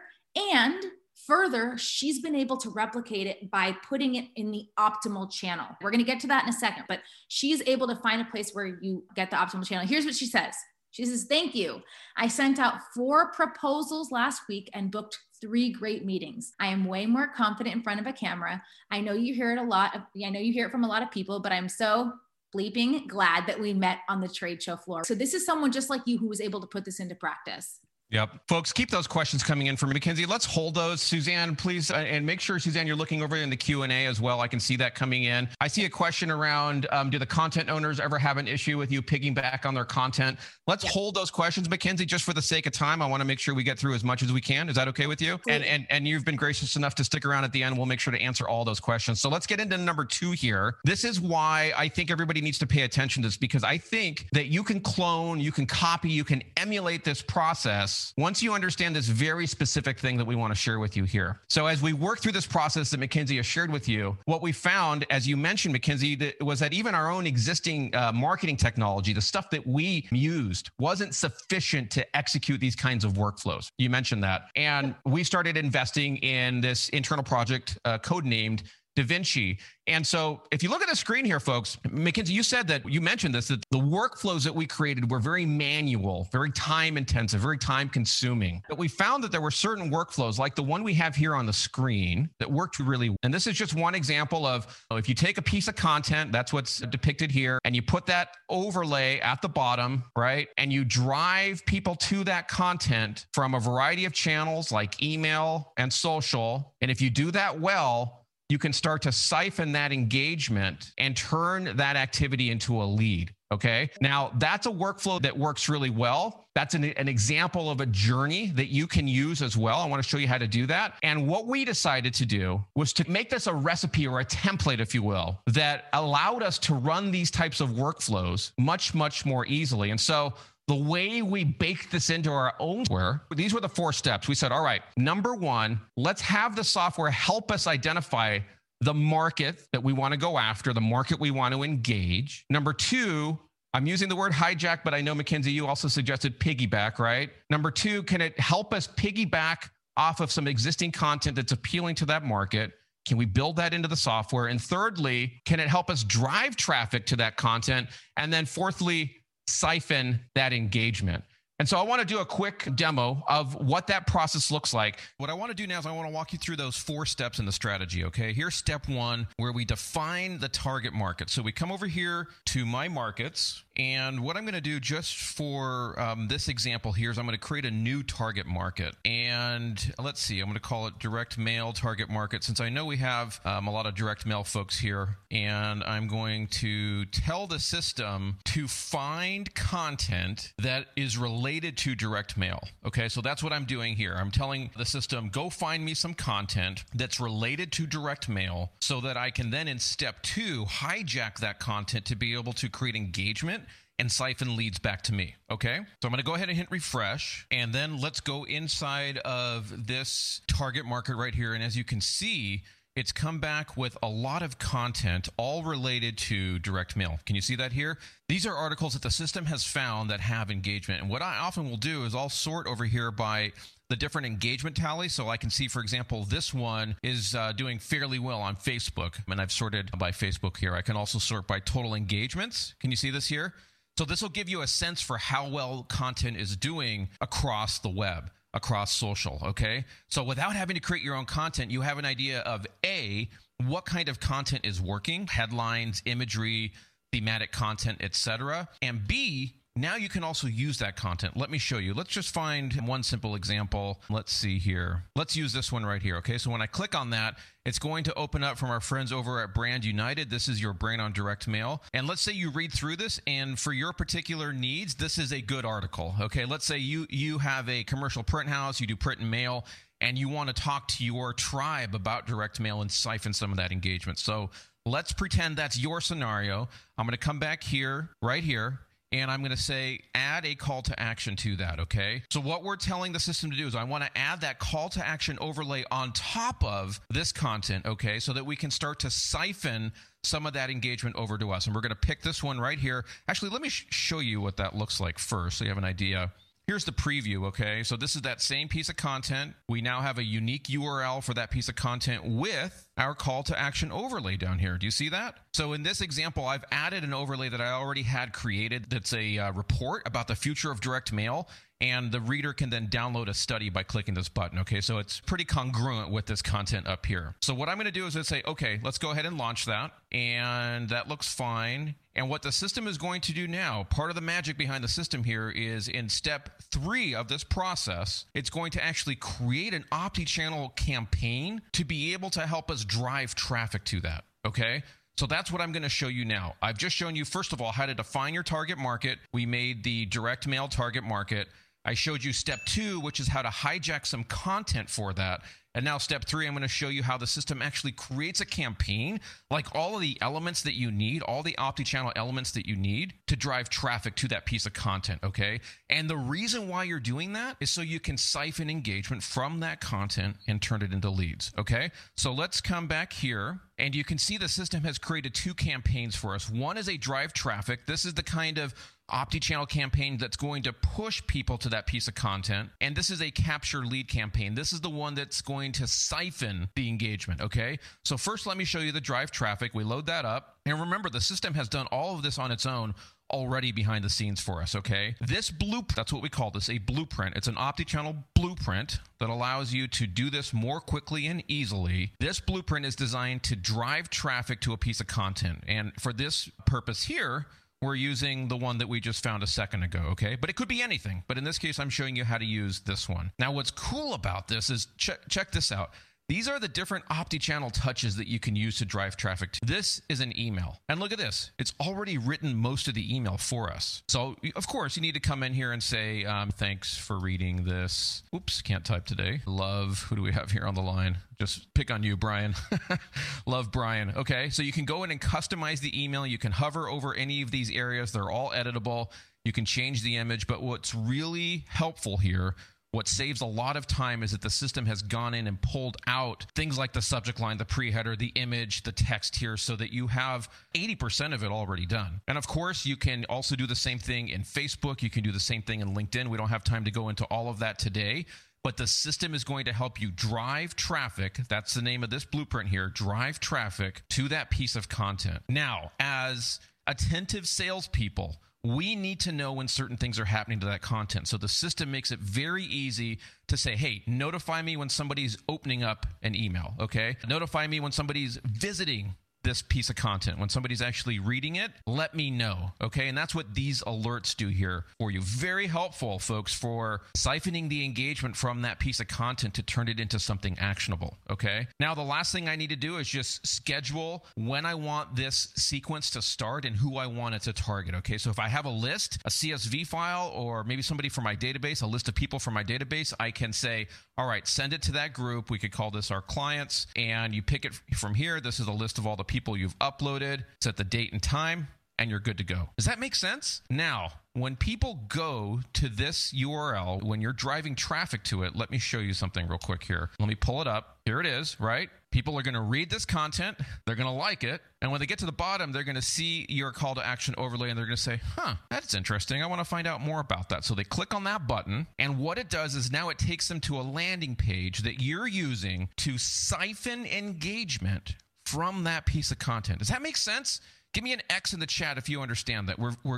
and Further, she's been able to replicate it by putting it in the optimal channel. We're going to get to that in a second, but she's able to find a place where you get the optimal channel. Here's what she says She says, Thank you. I sent out four proposals last week and booked three great meetings. I am way more confident in front of a camera. I know you hear it a lot. Of, I know you hear it from a lot of people, but I'm so bleeping glad that we met on the trade show floor. So this is someone just like you who was able to put this into practice. Yep. Folks, keep those questions coming in from Mackenzie. Let's hold those. Suzanne, please, uh, and make sure, Suzanne, you're looking over in the Q&A as well. I can see that coming in. I see a question around, um, do the content owners ever have an issue with you picking back on their content? Let's Yep. hold those questions, Mackenzie, just for the sake of time. I want to make sure we get through as much as we can. Is that okay with you? And, and, and you've been gracious enough to stick around at the end. We'll make sure to answer all those questions. So let's get into number two here. This is why I think everybody needs to pay attention to this because I think that you can clone, you can copy, you can emulate this process once you understand this very specific thing that we want to share with you here. So as we work through this process that Mackenzie has shared with you, what we found, as you mentioned, Mackenzie, that was that even our own existing uh, marketing technology, the stuff that we used, wasn't sufficient to execute these kinds of workflows. You mentioned that, and we started investing in this internal project uh, codenamed Da Vinci. And so if you look at the screen here, folks, Mackenzie, you said that you mentioned this, that the workflows that we created were very manual, very time intensive, very time consuming. But we found that there were certain workflows like the one we have here on the screen that worked really. well. And this is just one example of oh, if you take a piece of content, that's what's depicted here, and you put that overlay at the bottom, right? And you drive people to that content from a variety of channels like email and social. And if you do that well, you can start to siphon that engagement and turn that activity into a lead. Okay. Now that's a workflow that works really well. That's an, an example of a journey that you can use as well. I want to show you how to do that. And what we decided to do was to make this a recipe or a template, if you will, that allowed us to run these types of workflows much, much more easily. And so the way we baked this into our own software, these were the four steps. We said, all right, number one, let's have the software help us identify the market that we want to go after, the market we want to engage. Number two, I'm using the word hijack, but I know Mackenzie, you also suggested piggyback, right? Number two, can it help us piggyback off of some existing content that's appealing to that market? Can we build that into the software? And thirdly, can it help us drive traffic to that content? And then fourthly, siphon that engagement. And so I want to do a quick demo of what that process looks like. What I want to do now is I want to walk you through those four steps in the strategy, okay? Here's step one, where we define the target market. So we come over here to my markets, and what I'm going to do just for um, this example here is I'm going to create a new target market. And let's see, I'm going to call it direct mail target market since I know we have um, a lot of direct mail folks here. And I'm going to tell the system to find content that is related to direct mail. Okay, so that's what I'm doing here. I'm telling the system, go find me some content that's related to direct mail so that I can then in step two hijack that content to be able to create engagement and siphon leads back to me. Okay. So I'm going to go ahead and hit refresh. And then let's go inside of this target market right here. And as you can see, it's come back with a lot of content all related to direct mail. Can you see that here? These are articles that the system has found that have engagement. And what I often will do is I'll sort over here by the different engagement tallies. So I can see, for example, this one is uh, doing fairly well on Facebook. And I've sorted by Facebook here. I can also sort by total engagements. Can you see this here? So this will give you a sense for how well content is doing across the web, across social, okay? So without having to create your own content, you have an idea of A, what kind of content is working, headlines, imagery, thematic content, etc. And B, now you can also use that content. Let me show you. Let's just find one simple example. Let's see here. Let's use this one right here. Okay, so when I click on that, it's going to open up from our friends over at Brand United. This is your brand on direct mail. And let's say you read through this and for your particular needs, this is a good article. Okay, let's say you you have a commercial print house, you do print and mail, and you want to talk to your tribe about direct mail and siphon some of that engagement. So let's pretend that's your scenario. I'm going to come back here, right here, and I'm going to say add a call to action to that, okay? So what we're telling the system to do is I want to add that call to action overlay on top of this content, okay? So that we can start to siphon some of that engagement over to us. And we're going to pick this one right here. Actually, let me sh- show you what that looks like first so you have an idea. Here's the preview, okay? So this is that same piece of content. We now have a unique URL for that piece of content with our call to action overlay down here. Do you see that? So in this example, I've added an overlay that I already had created that's a uh, report about the future of direct mail and the reader can then download a study by clicking this button. Okay, so it's pretty congruent with this content up here. So what I'm to do is I say, okay, let's go ahead and launch that, and that looks fine. And what the system is going to do now, part of the magic behind the system here is in step three of this process, it's going to actually create an Opti channel campaign to be able to help us drive traffic to that. Okay. So that's what I'm going to show you now. I've just shown you, first of all, how to define your target market. We made the direct mail target market. I showed you step two, which is how to hijack some content for that. And now, step three, I'm going to show you how the system actually creates a campaign, like all of the elements that you need, all the Opti channel elements that you need to drive traffic to that piece of content. Okay. And the reason why you're doing that is so you can siphon engagement from that content and turn it into leads. Okay. So let's come back here. And you can see the system has created two campaigns for us. One is a drive traffic. This is the kind of Opti channel campaign that's going to push people to that piece of content. And this is a capture lead campaign. This is the one that's going to siphon the engagement. Okay. So, first, let me show you the drive traffic. We load that up. And remember, the system has done all of this on its own already behind the scenes for us, okay? This blueprint, that's what we call this, a blueprint. It's an OptiChannel blueprint that allows you to do this more quickly and easily. This blueprint is designed to drive traffic to a piece of content. And for this purpose here, we're using the one that we just found a second ago, okay? But it could be anything. But in this case, I'm showing you how to use this one. Now, what's cool about this is check, check this out. These are the different OptiChannel touches that you can use to drive traffic. To. This is an email. And look at this. It's already written most of the email for us. So, of course, you need to come in here and say, um, thanks for reading this. Oops, can't type today. Love. Who do we have here on the line? Just pick on you, Brian. Love Brian. Okay, so you can go in and customize the email. You can hover over any of these areas, they're all editable. You can change the image, but what's really helpful here what saves a lot of time is that the system has gone in and pulled out things like the subject line, the pre header, the image, the text here, so that you have 80% of it already done. And of course, you can also do the same thing in Facebook. You can do the same thing in LinkedIn. We don't have time to go into all of that today. But the system is going to help you drive traffic. That's the name of this blueprint here drive traffic to that piece of content. Now, as attentive salespeople, we need to know when certain things are happening to that content. So the system makes it very easy to say, hey, notify me when somebody's opening up an email, okay? Notify me when somebody's visiting this piece of content. When somebody's actually reading it, let me know. Okay. And that's what these alerts do here for you. Very helpful, folks, for siphoning the engagement from that piece of content to turn it into something actionable. Okay. Now, the last thing I need to do is just schedule when I want this sequence to start and who I want it to target. Okay. So if I have a list, a CSV file, or maybe somebody from my database, a list of people from my database, I can say, all right, send it to that group. We could call this our clients, and you pick it from here. This is a list of all the people you've uploaded, set the date and time, and you're good to go. Does that make sense? Now, when people go to this URL, when you're driving traffic to it, let me show you something real quick here. Let me pull it up. Here it is, right? People are going to read this content, they're going to like it, and when they get to the bottom, they're going to see your call to action overlay and they're going to say, huh, that's interesting. I want to find out more about that. So they click on that button, and what it does is now it takes them to a landing page that you're using to siphon engagement from that piece of content. Does that make sense? Give me an X in the chat if you understand that.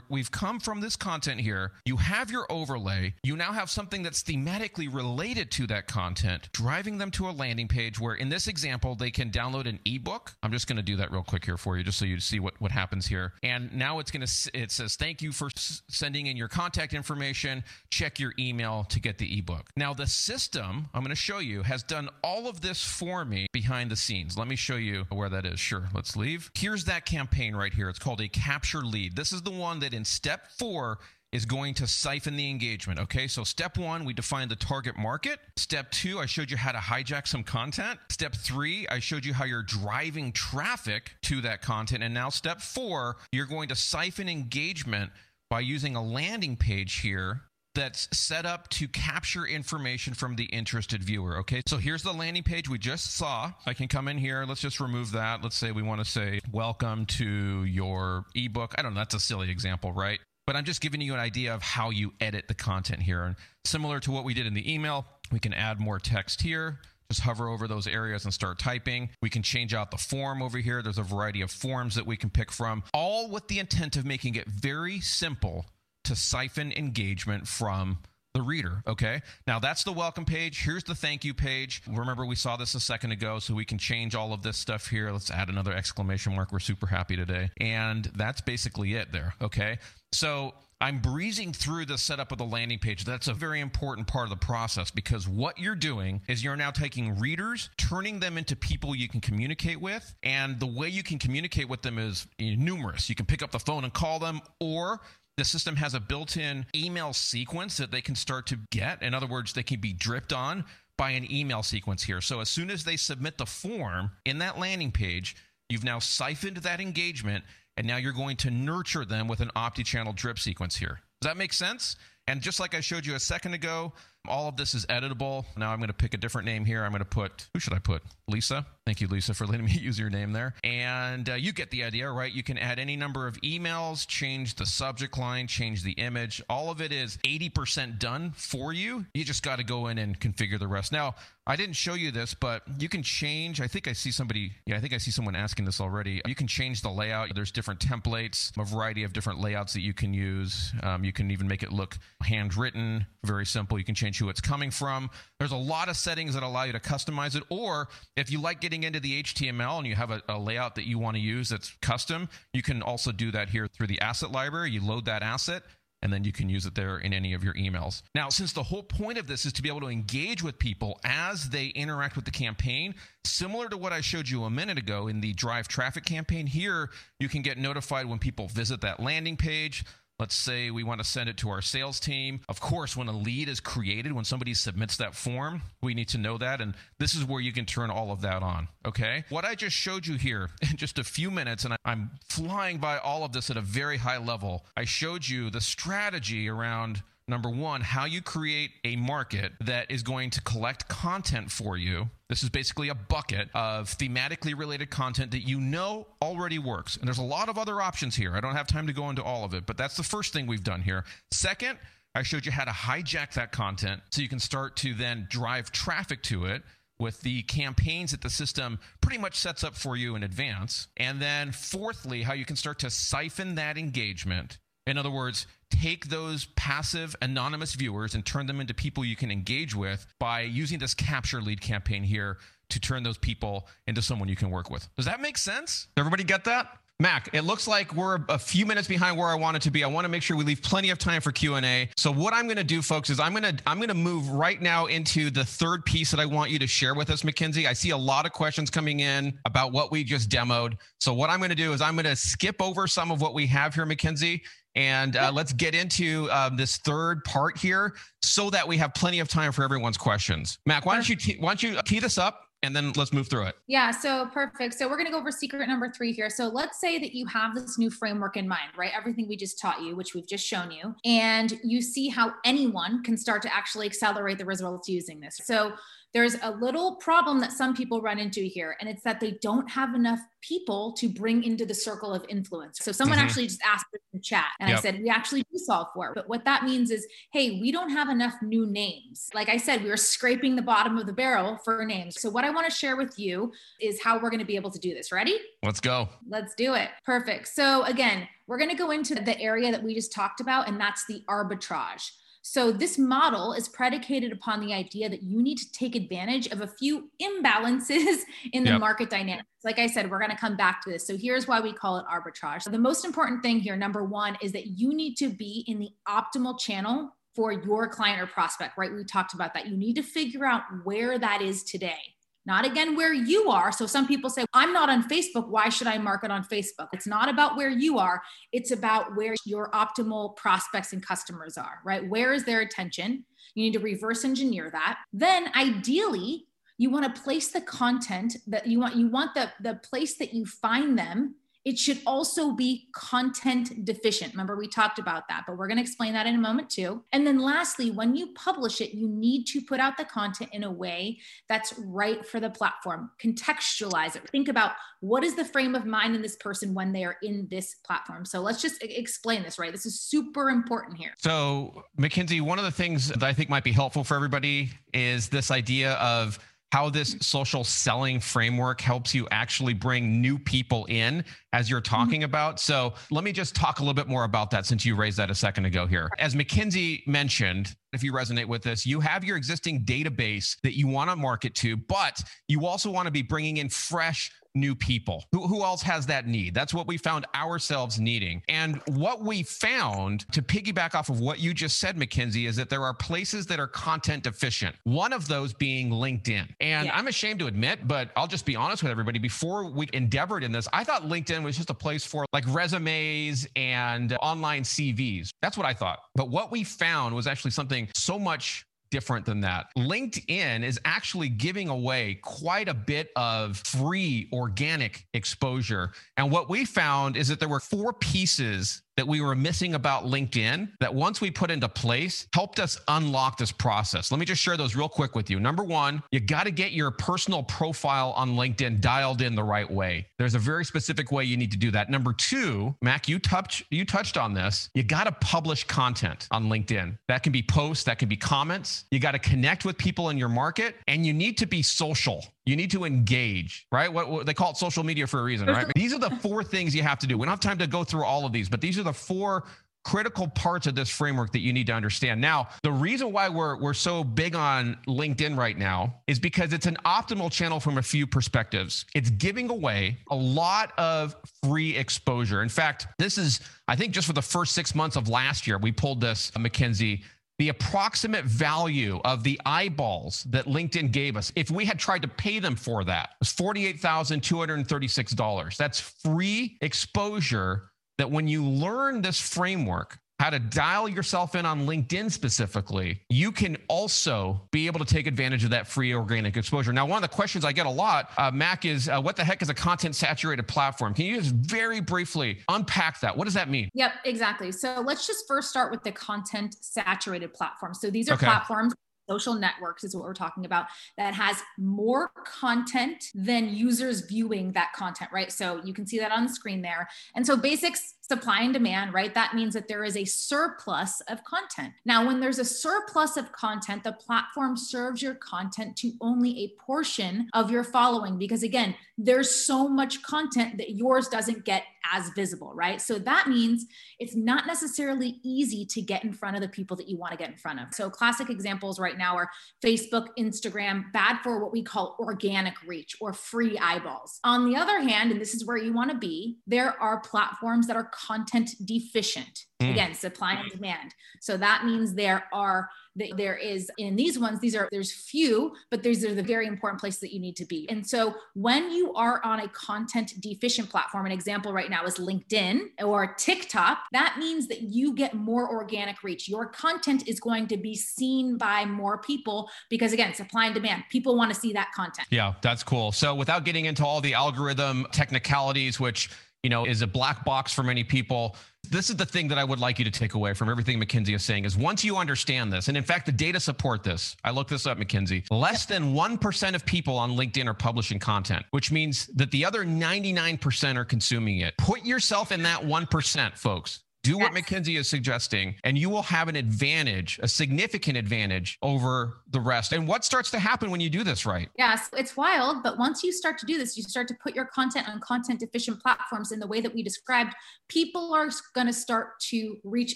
We have come from this content here. You have your overlay. You now have something that's thematically related to that content, driving them to a landing page where, in this example, they can download an ebook. I'm just going to do that real quick here for you, just so you see what, what happens here. And now it's going to, it says, thank you for s- sending in your contact information. Check your email to get the ebook. Now, the system, I'm going to show you, has done all of this for me behind the scenes. Let me show you where that is. Sure, let's leave. Here's that campaign right here. It's called a capture lead. This is the one that in step four is going to siphon the engagement. Okay, so step one, we defined the target market. Step two, I showed you how to hijack some content. Step three, I showed you how you're driving traffic to that content. And now step four, you're going to siphon engagement by using a landing page here that's set up to capture information from the interested viewer. Okay, so here's the landing page we just saw. I can come in here. Let's just remove that. Let's say we want to say, Welcome to your ebook. I don't know, that's a silly example, right? But I'm just giving you an idea of how you edit the content here. And similar to what we did in the email, we can add more text here. Just hover over those areas and start typing. We can change out the form over here. There's a variety of forms that we can pick from, all with the intent of making it very simple to siphon engagement from the reader. Okay. Now that's the welcome page. Here's the thank you page. Remember, we saw this a second ago, so we can change all of this stuff here. Let's add another exclamation mark. We're super happy today. And that's basically it there. Okay. So I'm breezing through the setup of the landing page. That's a very important part of the process because what you're doing is you're now taking readers, turning them into people you can communicate with. And the way you can communicate with them is numerous. You can pick up the phone and call them, or the system has a built in email sequence that they can start to get. In other words, they can be dripped on by an email sequence here. So as soon as they submit the form in that landing page, you've now siphoned that engagement and now you're going to nurture them with an OptiChannel drip sequence here. Does that make sense? And just like I showed you a second ago, all of this is editable. Now I'm going to pick a different name here. I'm going to put, who should I put? Lisa. Thank you, Lisa, for letting me use your name there. And uh, you get the idea, right? You can add any number of emails, change the subject line, change the image. All of it is 80% done for you. You just got to go in and configure the rest. Now, I didn't show you this, but you can change. I think I see somebody, yeah, I think I see someone asking this already. You can change the layout. There's different templates, a variety of different layouts that you can use. Um, you can even make it look handwritten, very simple. You can change who it's coming from. There's a lot of settings that allow you to customize it. Or if you like getting into the HTML and you have a, a layout that you want to use that's custom, you can also do that here through the asset library. You load that asset and then you can use it there in any of your emails. Now, since the whole point of this is to be able to engage with people as they interact with the campaign, similar to what I showed you a minute ago in the drive traffic campaign, here you can get notified when people visit that landing page. Let's say we want to send it to our sales team. Of course, when a lead is created, when somebody submits that form, we need to know that. And this is where you can turn all of that on. Okay. What I just showed you here in just a few minutes, and I'm flying by all of this at a very high level, I showed you the strategy around Number one, how you create a market that is going to collect content for you. This is basically a bucket of thematically related content that you know already works. And there's a lot of other options here. I don't have time to go into all of it, but that's the first thing we've done here. Second, I showed you how to hijack that content so you can start to then drive traffic to it with the campaigns that the system pretty much sets up for you in advance. And then, fourthly, how you can start to siphon that engagement. In other words, take those passive anonymous viewers and turn them into people you can engage with by using this capture lead campaign here to turn those people into someone you can work with. Does that make sense? Everybody get that? Mac, it looks like we're a few minutes behind where I wanted to be. I want to make sure we leave plenty of time for Q&A. So what I'm going to do folks is I'm going to I'm going to move right now into the third piece that I want you to share with us Mackenzie. I see a lot of questions coming in about what we just demoed. So what I'm going to do is I'm going to skip over some of what we have here Mackenzie and uh, let's get into um, this third part here so that we have plenty of time for everyone's questions. Mac, why don't you te- why don't you tee this up and then let's move through it. Yeah, so perfect. So we're going to go over secret number three here. So let's say that you have this new framework in mind, right? Everything we just taught you, which we've just shown you, and you see how anyone can start to actually accelerate the results using this. So there's a little problem that some people run into here, and it's that they don't have enough people to bring into the circle of influence. So someone mm-hmm. actually just asked in the chat, and yep. I said, We actually do solve for it. But what that means is, hey, we don't have enough new names. Like I said, we are scraping the bottom of the barrel for names. So what I want to share with you is how we're going to be able to do this. Ready? Let's go. Let's do it. Perfect. So again, we're going to go into the area that we just talked about, and that's the arbitrage. So, this model is predicated upon the idea that you need to take advantage of a few imbalances in the yep. market dynamics. Like I said, we're going to come back to this. So, here's why we call it arbitrage. So the most important thing here, number one, is that you need to be in the optimal channel for your client or prospect, right? We talked about that. You need to figure out where that is today not again where you are. So some people say, I'm not on Facebook. Why should I market on Facebook? It's not about where you are, it's about where your optimal prospects and customers are, right? Where is their attention? You need to reverse engineer that. Then ideally, you want to place the content that you want, you want the, the place that you find them it should also be content deficient. Remember, we talked about that, but we're going to explain that in a moment too. And then lastly, when you publish it, you need to put out the content in a way that's right for the platform. Contextualize it. Think about what is the frame of mind in this person when they are in this platform. So let's just explain this, right? This is super important here. So, Mackenzie, one of the things that I think might be helpful for everybody is this idea of how this social selling framework helps you actually bring new people in as you're mm-hmm. talking about. So let me just talk a little bit more about that since you raised that a second ago here. As Mackenzie mentioned, if you resonate with this, you have your existing database that you want to market to, but you also want to be bringing in fresh new people. Who, who else has that need? That's what we found ourselves needing. And what we found to piggyback off of what you just said, Mackenzie, is that there are places that are content deficient. One of those being LinkedIn. And yeah. I'm ashamed to admit, but I'll just be honest with everybody. Before we endeavored in this, I thought LinkedIn was just a place for like resumes and online CVs. That's what I thought. But what we found was actually something so much different than that. LinkedIn is actually giving away quite a bit of free organic exposure. And what we found is that there were four pieces that we were missing about LinkedIn that once we put into place helped us unlock this process. Let me just share those real quick with you. Number one, you got to get your personal profile on LinkedIn dialed in the right way. There's a very specific way you need to do that. Number two, Mac, you touched you touched on this. You got to publish content on LinkedIn. That can be posts, that can be comments. You got to connect with people in your market, and you need to be social. You need to engage, right? What, what, they call it social media for a reason, right? Mm-hmm. these are the four things you have to do. We don't have time to go through all of these, but these are the four critical parts of this framework that you need to understand. Now, the reason why we're we're so big on LinkedIn right now is because it's an optimal channel from a few perspectives. It's giving away a lot of free exposure. In fact, this is I think just for the first 6 months of last year, we pulled this uh, Mackenzie the approximate value of the eyeballs that LinkedIn gave us, if we had tried to pay them for that, was $48,236. That's free exposure that when you learn this framework, how to dial yourself in on LinkedIn specifically, you can also be able to take advantage of that free organic exposure. Now, one of the questions I get a lot, uh, Mac, is uh, what the heck is a content saturated platform? Can you just very briefly unpack that? What does that mean? Yep, exactly. So let's just first start with the content saturated platform. So these are okay. platforms social networks is what we're talking about that has more content than users viewing that content, right? So you can see that on the screen there. And so basics supply and demand, right? That means that there is a surplus of content. Now, when there's a surplus of content, the platform serves your content to only a portion of your following because, again, there's so much content that yours doesn't get as visible, right? So that means it's not necessarily easy to get in front of the people that you want to get in front of. So, classic examples right now are Facebook, Instagram, bad for what we call organic reach or free eyeballs. On the other hand, and this is where you want to be, there are platforms that are content deficient. Mm. Again, supply and demand. So that means there are there is in these ones these are there's few but these are the very important place that you need to be and so when you are on a content deficient platform an example right now is linkedin or tiktok that means that you get more organic reach your content is going to be seen by more people because again supply and demand people want to see that content yeah that's cool so without getting into all the algorithm technicalities which you know, is a black box for many people. This is the thing that I would like you to take away from everything Mackenzie is saying is once you understand this, and in fact, the data support this. I looked this up, Mackenzie. Less than 1% of people on LinkedIn are publishing content, which means that the other 99% are consuming it. Put yourself in that 1%, folks. Do what Mackenzie is suggesting, and you will have an advantage, a significant advantage over the rest. And what starts to happen when you do this right? Yes, it's wild. But once you start to do this, you start to put your content on content efficient platforms in the way that we described, people are going to start to reach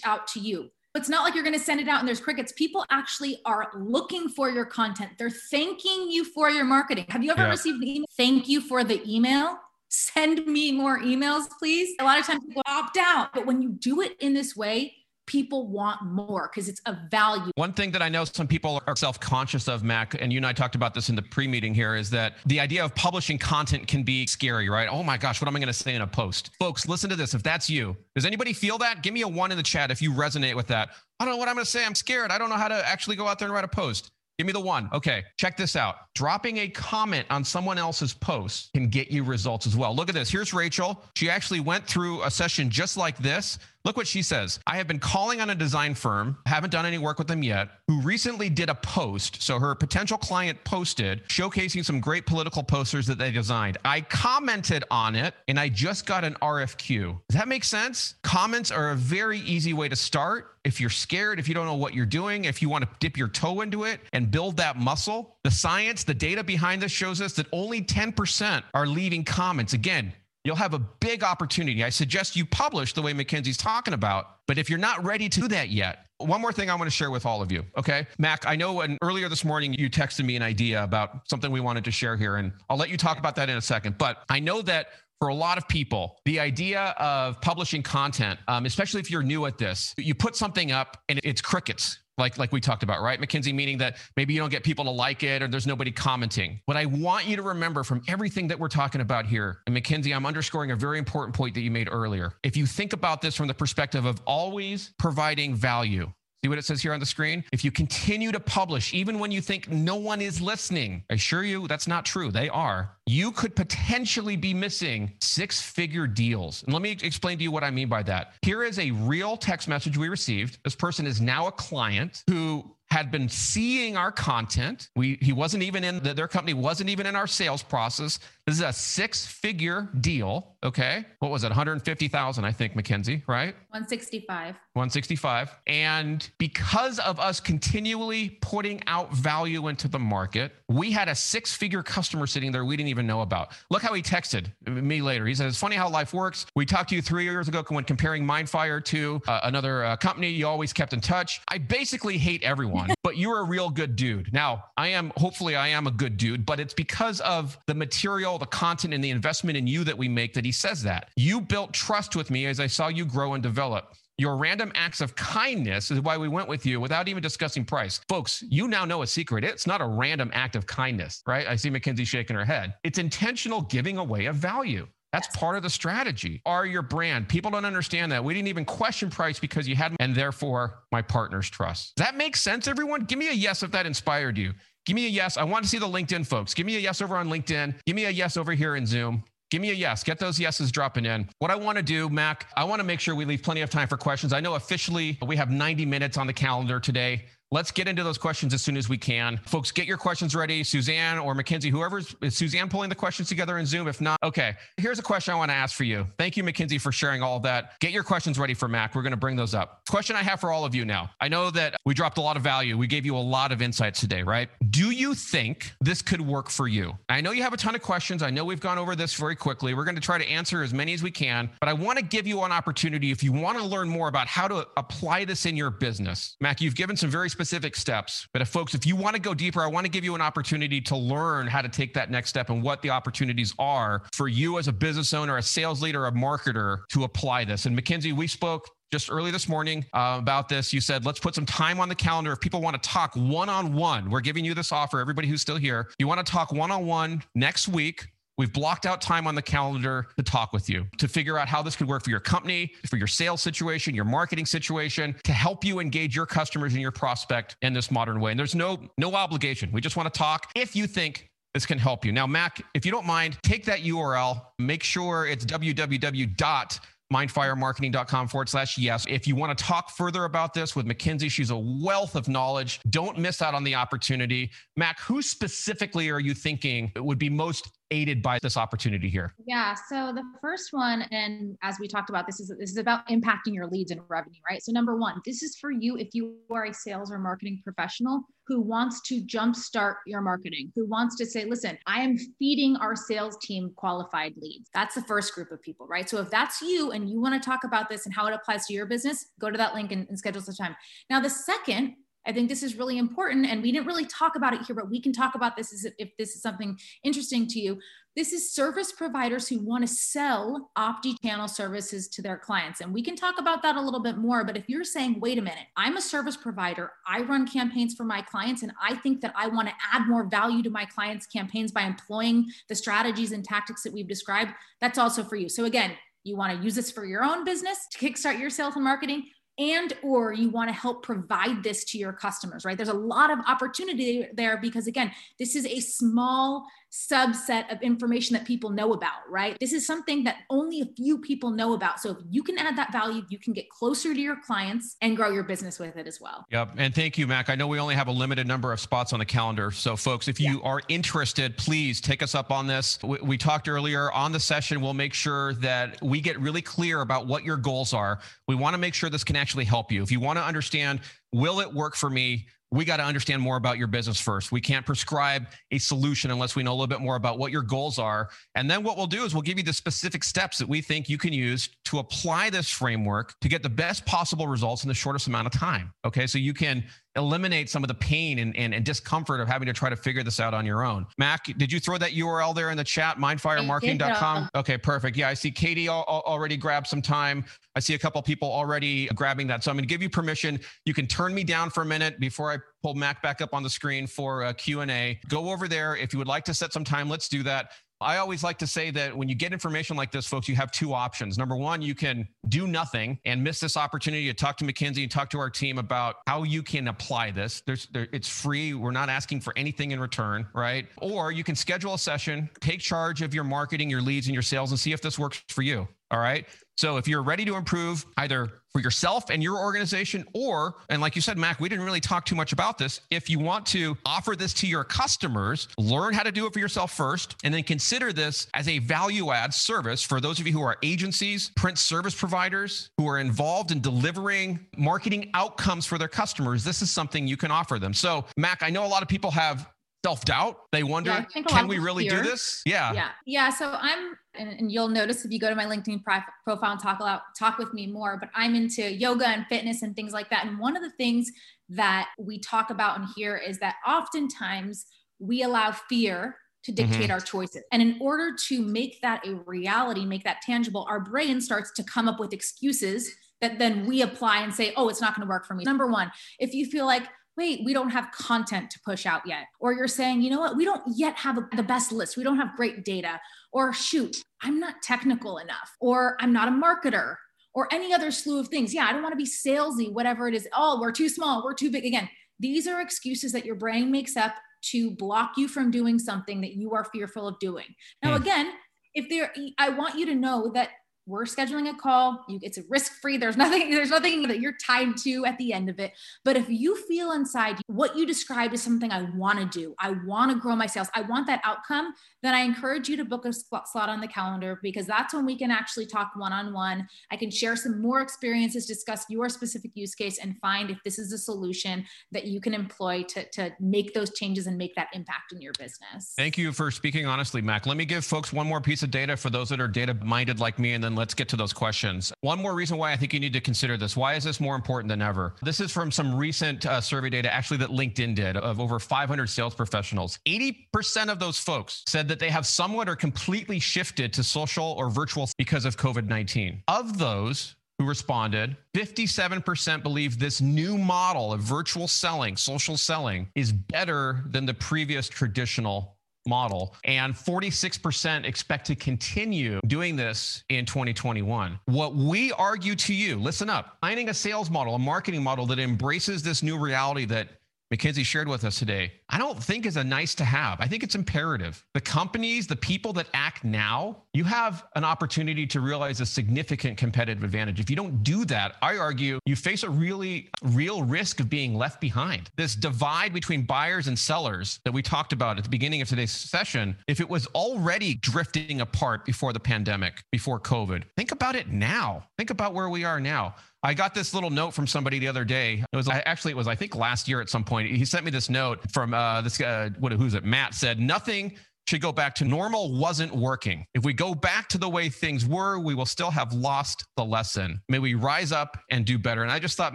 out to you. It's not like you're going to send it out and there's crickets. People actually are looking for your content. They're thanking you for your marketing. Have you ever yeah. received the email? Thank you for the email send me more emails, please. A lot of times people opt out, but when you do it in this way, people want more because it's a value. One thing that I know some people are self conscious of, Mac, and you and I talked about this in the pre meeting here, is that the idea of publishing content can be scary, right? Oh my gosh, what am I going to say in a post? Folks, listen to this. If that's you, does anybody feel that? Give me a one in the chat if you resonate with that. I don't know what I'm going to say. I'm scared. I don't know how to actually go out there and write a post. Give me the one. Okay, check this out. Dropping a comment on someone else's post can get you results as well. Look at this. Here's Rachel. She actually went through a session just like this Look what she says. I have been calling on a design firm, haven't done any work with them yet, who recently did a post. So her potential client posted showcasing some great political posters that they designed. I commented on it and I just got an RFQ. Does that make sense? Comments are a very easy way to start. If you're scared, if you don't know what you're doing, if you want to dip your toe into it and build that muscle, the science, the data behind this shows us that only 10% are leaving comments. Again, you'll have a big opportunity. I suggest you publish the way Mackenzie's talking about. But if you're not ready to do that yet, one more thing I want to share with all of you. Okay. Mac, I know when earlier this morning you texted me an idea about something we wanted to share here, and I'll let you talk about that in a second. But I know that for a lot of people, the idea of publishing content, um, especially if you're new at this, you put something up and it's crickets like like we talked about right mackenzie meaning that maybe you don't get people to like it or there's nobody commenting. What i want you to remember from everything that we're talking about here and mackenzie i'm underscoring a very important point that you made earlier. If you think about this from the perspective of always providing value See what it says here on the screen? If you continue to publish, even when you think no one is listening, I assure you that's not true. They are. You could potentially be missing six figure deals. And let me explain to you what I mean by that. Here is a real text message we received. This person is now a client who had been seeing our content. We he wasn't even in the, their company wasn't even in our sales process. This is a six figure deal. Okay. What was it? 150,000, I think, Mackenzie, right? 165. 165. And because of us continually putting out value into the market, we had a six figure customer sitting there we didn't even know about. Look how he texted me later. He said, It's funny how life works. We talked to you three years ago when comparing Mindfire to uh, another uh, company. You always kept in touch. I basically hate everyone, but you're a real good dude. Now, I am, hopefully, I am a good dude, but it's because of the material, the content, and the investment in you that we make that he says that. You built trust with me as I saw you grow and develop. Your random acts of kindness is why we went with you without even discussing price. Folks, you now know a secret. It's not a random act of kindness, right? I see Mackenzie shaking her head. It's intentional giving away of value. That's part of the strategy. Are your brand. People don't understand that. We didn't even question price because you hadn't, and therefore my partners trust. Does that make sense, everyone? Give me a yes if that inspired you. Give me a yes. I want to see the LinkedIn folks. Give me a yes over on LinkedIn. Give me a yes over here in Zoom. Give me a yes. Get those yeses dropping in. What I want to do, Mac, I want to make sure we leave plenty of time for questions. I know officially we have 90 minutes on the calendar today. Let's get into those questions as soon as we can. Folks, get your questions ready. Suzanne or Mackenzie, whoever's is Suzanne pulling the questions together in Zoom? If not, okay. Here's a question I want to ask for you. Thank you, Mackenzie, for sharing all that. Get your questions ready for Mac. We're going to bring those up. Question I have for all of you now. I know that we dropped a lot of value. We gave you a lot of insights today, right? Do you think this could work for you? I know you have a ton of questions. I know we've gone over this very quickly. We're going to try to answer as many as we can, but I want to give you an opportunity if you want to learn more about how to apply this in your business. Mac, you've given some very specific steps but if folks, if you want to go deeper, I want to give you an opportunity to learn how to take that next step and what the opportunities are for you as a business owner, a sales leader, a marketer to apply this. And Mackenzie, we spoke just early this morning uh, about this. You said, let's put some time on the calendar. If people want to talk one on one, we're giving you this offer. Everybody who's still here, you want to talk one on one next week. We've blocked out time on the calendar to talk with you, to figure out how this could work for your company, for your sales situation, your marketing situation, to help you engage your customers and your prospect in this modern way. And there's no no obligation. We just want to talk if you think this can help you. Now, Mac, if you don't mind, take that URL, make sure it's www mindfiremarketing.com forward slash yes. If you want to talk further about this with Mackenzie, she's a wealth of knowledge. Don't miss out on the opportunity. Mac, who specifically are you thinking would be most aided by this opportunity here? Yeah. So the first one, and as we talked about, this is this is about impacting your leads and revenue, right? So number one, this is for you if you are a sales or marketing professional who wants to jumpstart your marketing, who wants to say, listen, I am feeding our sales team qualified leads. That's the first group of people, right? So if that's you and you want to talk about this and how it applies to your business, go to that link and, and schedule some time. Now, the second I think this is really important. And we didn't really talk about it here, but we can talk about this if this is something interesting to you. This is service providers who want to sell Opti channel services to their clients. And we can talk about that a little bit more. But if you're saying, wait a minute, I'm a service provider, I run campaigns for my clients, and I think that I want to add more value to my clients' campaigns by employing the strategies and tactics that we've described, that's also for you. So again, you want to use this for your own business to kickstart your sales and marketing and or you want to help provide this to your customers right? There's a lot of opportunity there because again this is a small subset of information that people know about, right? This is something that only a few people know about. So if you can add that value, you can get closer to your clients and grow your business with it as well. Yep. And thank you, Mac. I know we only have a limited number of spots on the calendar. So, folks, if you yeah. are interested, please take us up on this. We, we talked earlier on the session. We'll make sure that we get really clear about what your goals are. We want to make sure this can actually help you. If you want to understand, will it work for me? We got to understand more about your business first. We can't prescribe a solution unless we know a little bit more about what your goals are. And then what we'll do is we'll give you the specific steps that we think you can use to apply this framework to get the best possible results in the shortest amount of time. Okay. So you can eliminate some of the pain and, and, and, discomfort of having to try to figure this out on your own. Mac, did you throw that URL there in the chat, mindfiremarketing.com? Okay, perfect. Yeah, I see Katie already grabbed some time. I see a couple people already grabbing that. So I'm going to give you permission. You can turn me down for a minute before I pull Mac back up on the screen for a Q&A. Go over there. If you would like to set some time, let's do that. I always like to say that when you get information like this, folks, you have two options. Number one, you can do nothing and miss this opportunity to talk to Mackenzie and talk to our team about how you can apply this. There's, there, it's free. We're not asking for anything in return, right? Or you can schedule a session, take charge of your marketing, your leads, and your sales, and see if this works for you. All right. So if you're ready to improve either for yourself and your organization. Or, and like you said, Mac, we didn't really talk too much about this. If you want to offer this to your customers, learn how to do it for yourself first, and then consider this as a value add service for those of you who are agencies, print service providers who are involved in delivering marketing outcomes for their customers. This is something you can offer them. So, Mac, I know a lot of people have self doubt. They wonder, yeah, can we really fear. do this? Yeah. Yeah. Yeah. So I'm, and, and, you'll notice if you go to my LinkedIn profile and talk about, talk with me more, but I'm into yoga and fitness and things like that. And one of the things that we talk about in here is that oftentimes we allow fear to dictate mm-hmm. our choices. And in order to make that a reality, make that tangible, our brain starts to come up with excuses that then we apply and say, oh, it's not going to work for me. Number one, if you feel like, wait, we don't have content to push out yet. Or you're saying, you know what, we don't yet have the best list. We don't have great data. Or shoot, I'm not technical enough. Or I'm not a marketer. Or any other slew of things. Yeah, I don't want to be salesy, whatever it is. Oh, we're too small. We're too big. Again, these are excuses that your brain makes up to block you from doing something that you are fearful of doing. Now, mm. again, if there, I want you to know that we're scheduling a call. You it's risk free there's nothing there's nothing that you're tied to at the end of it. But if you feel inside what you described is something i want to do i want to grow my sales i want that outcome then i encourage you to book a slot on the calendar because that's when we can actually talk one-on-one. I can share some more experiences discuss your specific use case and find if this is a solution that you can employ to, to make those changes and make that impact in your business. Thank you for speaking honestly mac. Let me give folks one more piece of data for those that are data minded like me and then let's get to those questions. One more reason why I think you need to consider this. Why is this more important than ever? This is from some recent uh, survey data, actually, that LinkedIn did of over 500 sales professionals. 80% of those folks said that they have somewhat or completely shifted to social or virtual because of COVID 19. Of those, who responded 57% believe this new model of virtual selling, social selling, is better than the previous traditional model. And 46% expect to continue doing this in 2021. What we argue to you, listen up, finding a sales model, a marketing model that embraces this new reality that Mackenzie shared with us today, I don't think is a nice to have. I think it's imperative. The companies, the people that act now, you have an opportunity to realize a significant competitive advantage. If you don't do that, I argue you face a really real risk of being left behind. This divide between buyers and sellers that we talked about at the beginning of today's session, if it was already drifting apart before the pandemic, before COVID, think about it now. Think about where we are now. I got this little note from somebody the other day. It was actually it was I think last year at some point. He sent me this note from uh, this guy. What who's it? Matt said nothing should go back to normal wasn't working. If we go back to the way things were, we will still have lost the lesson. May we rise up and do better. And I just thought,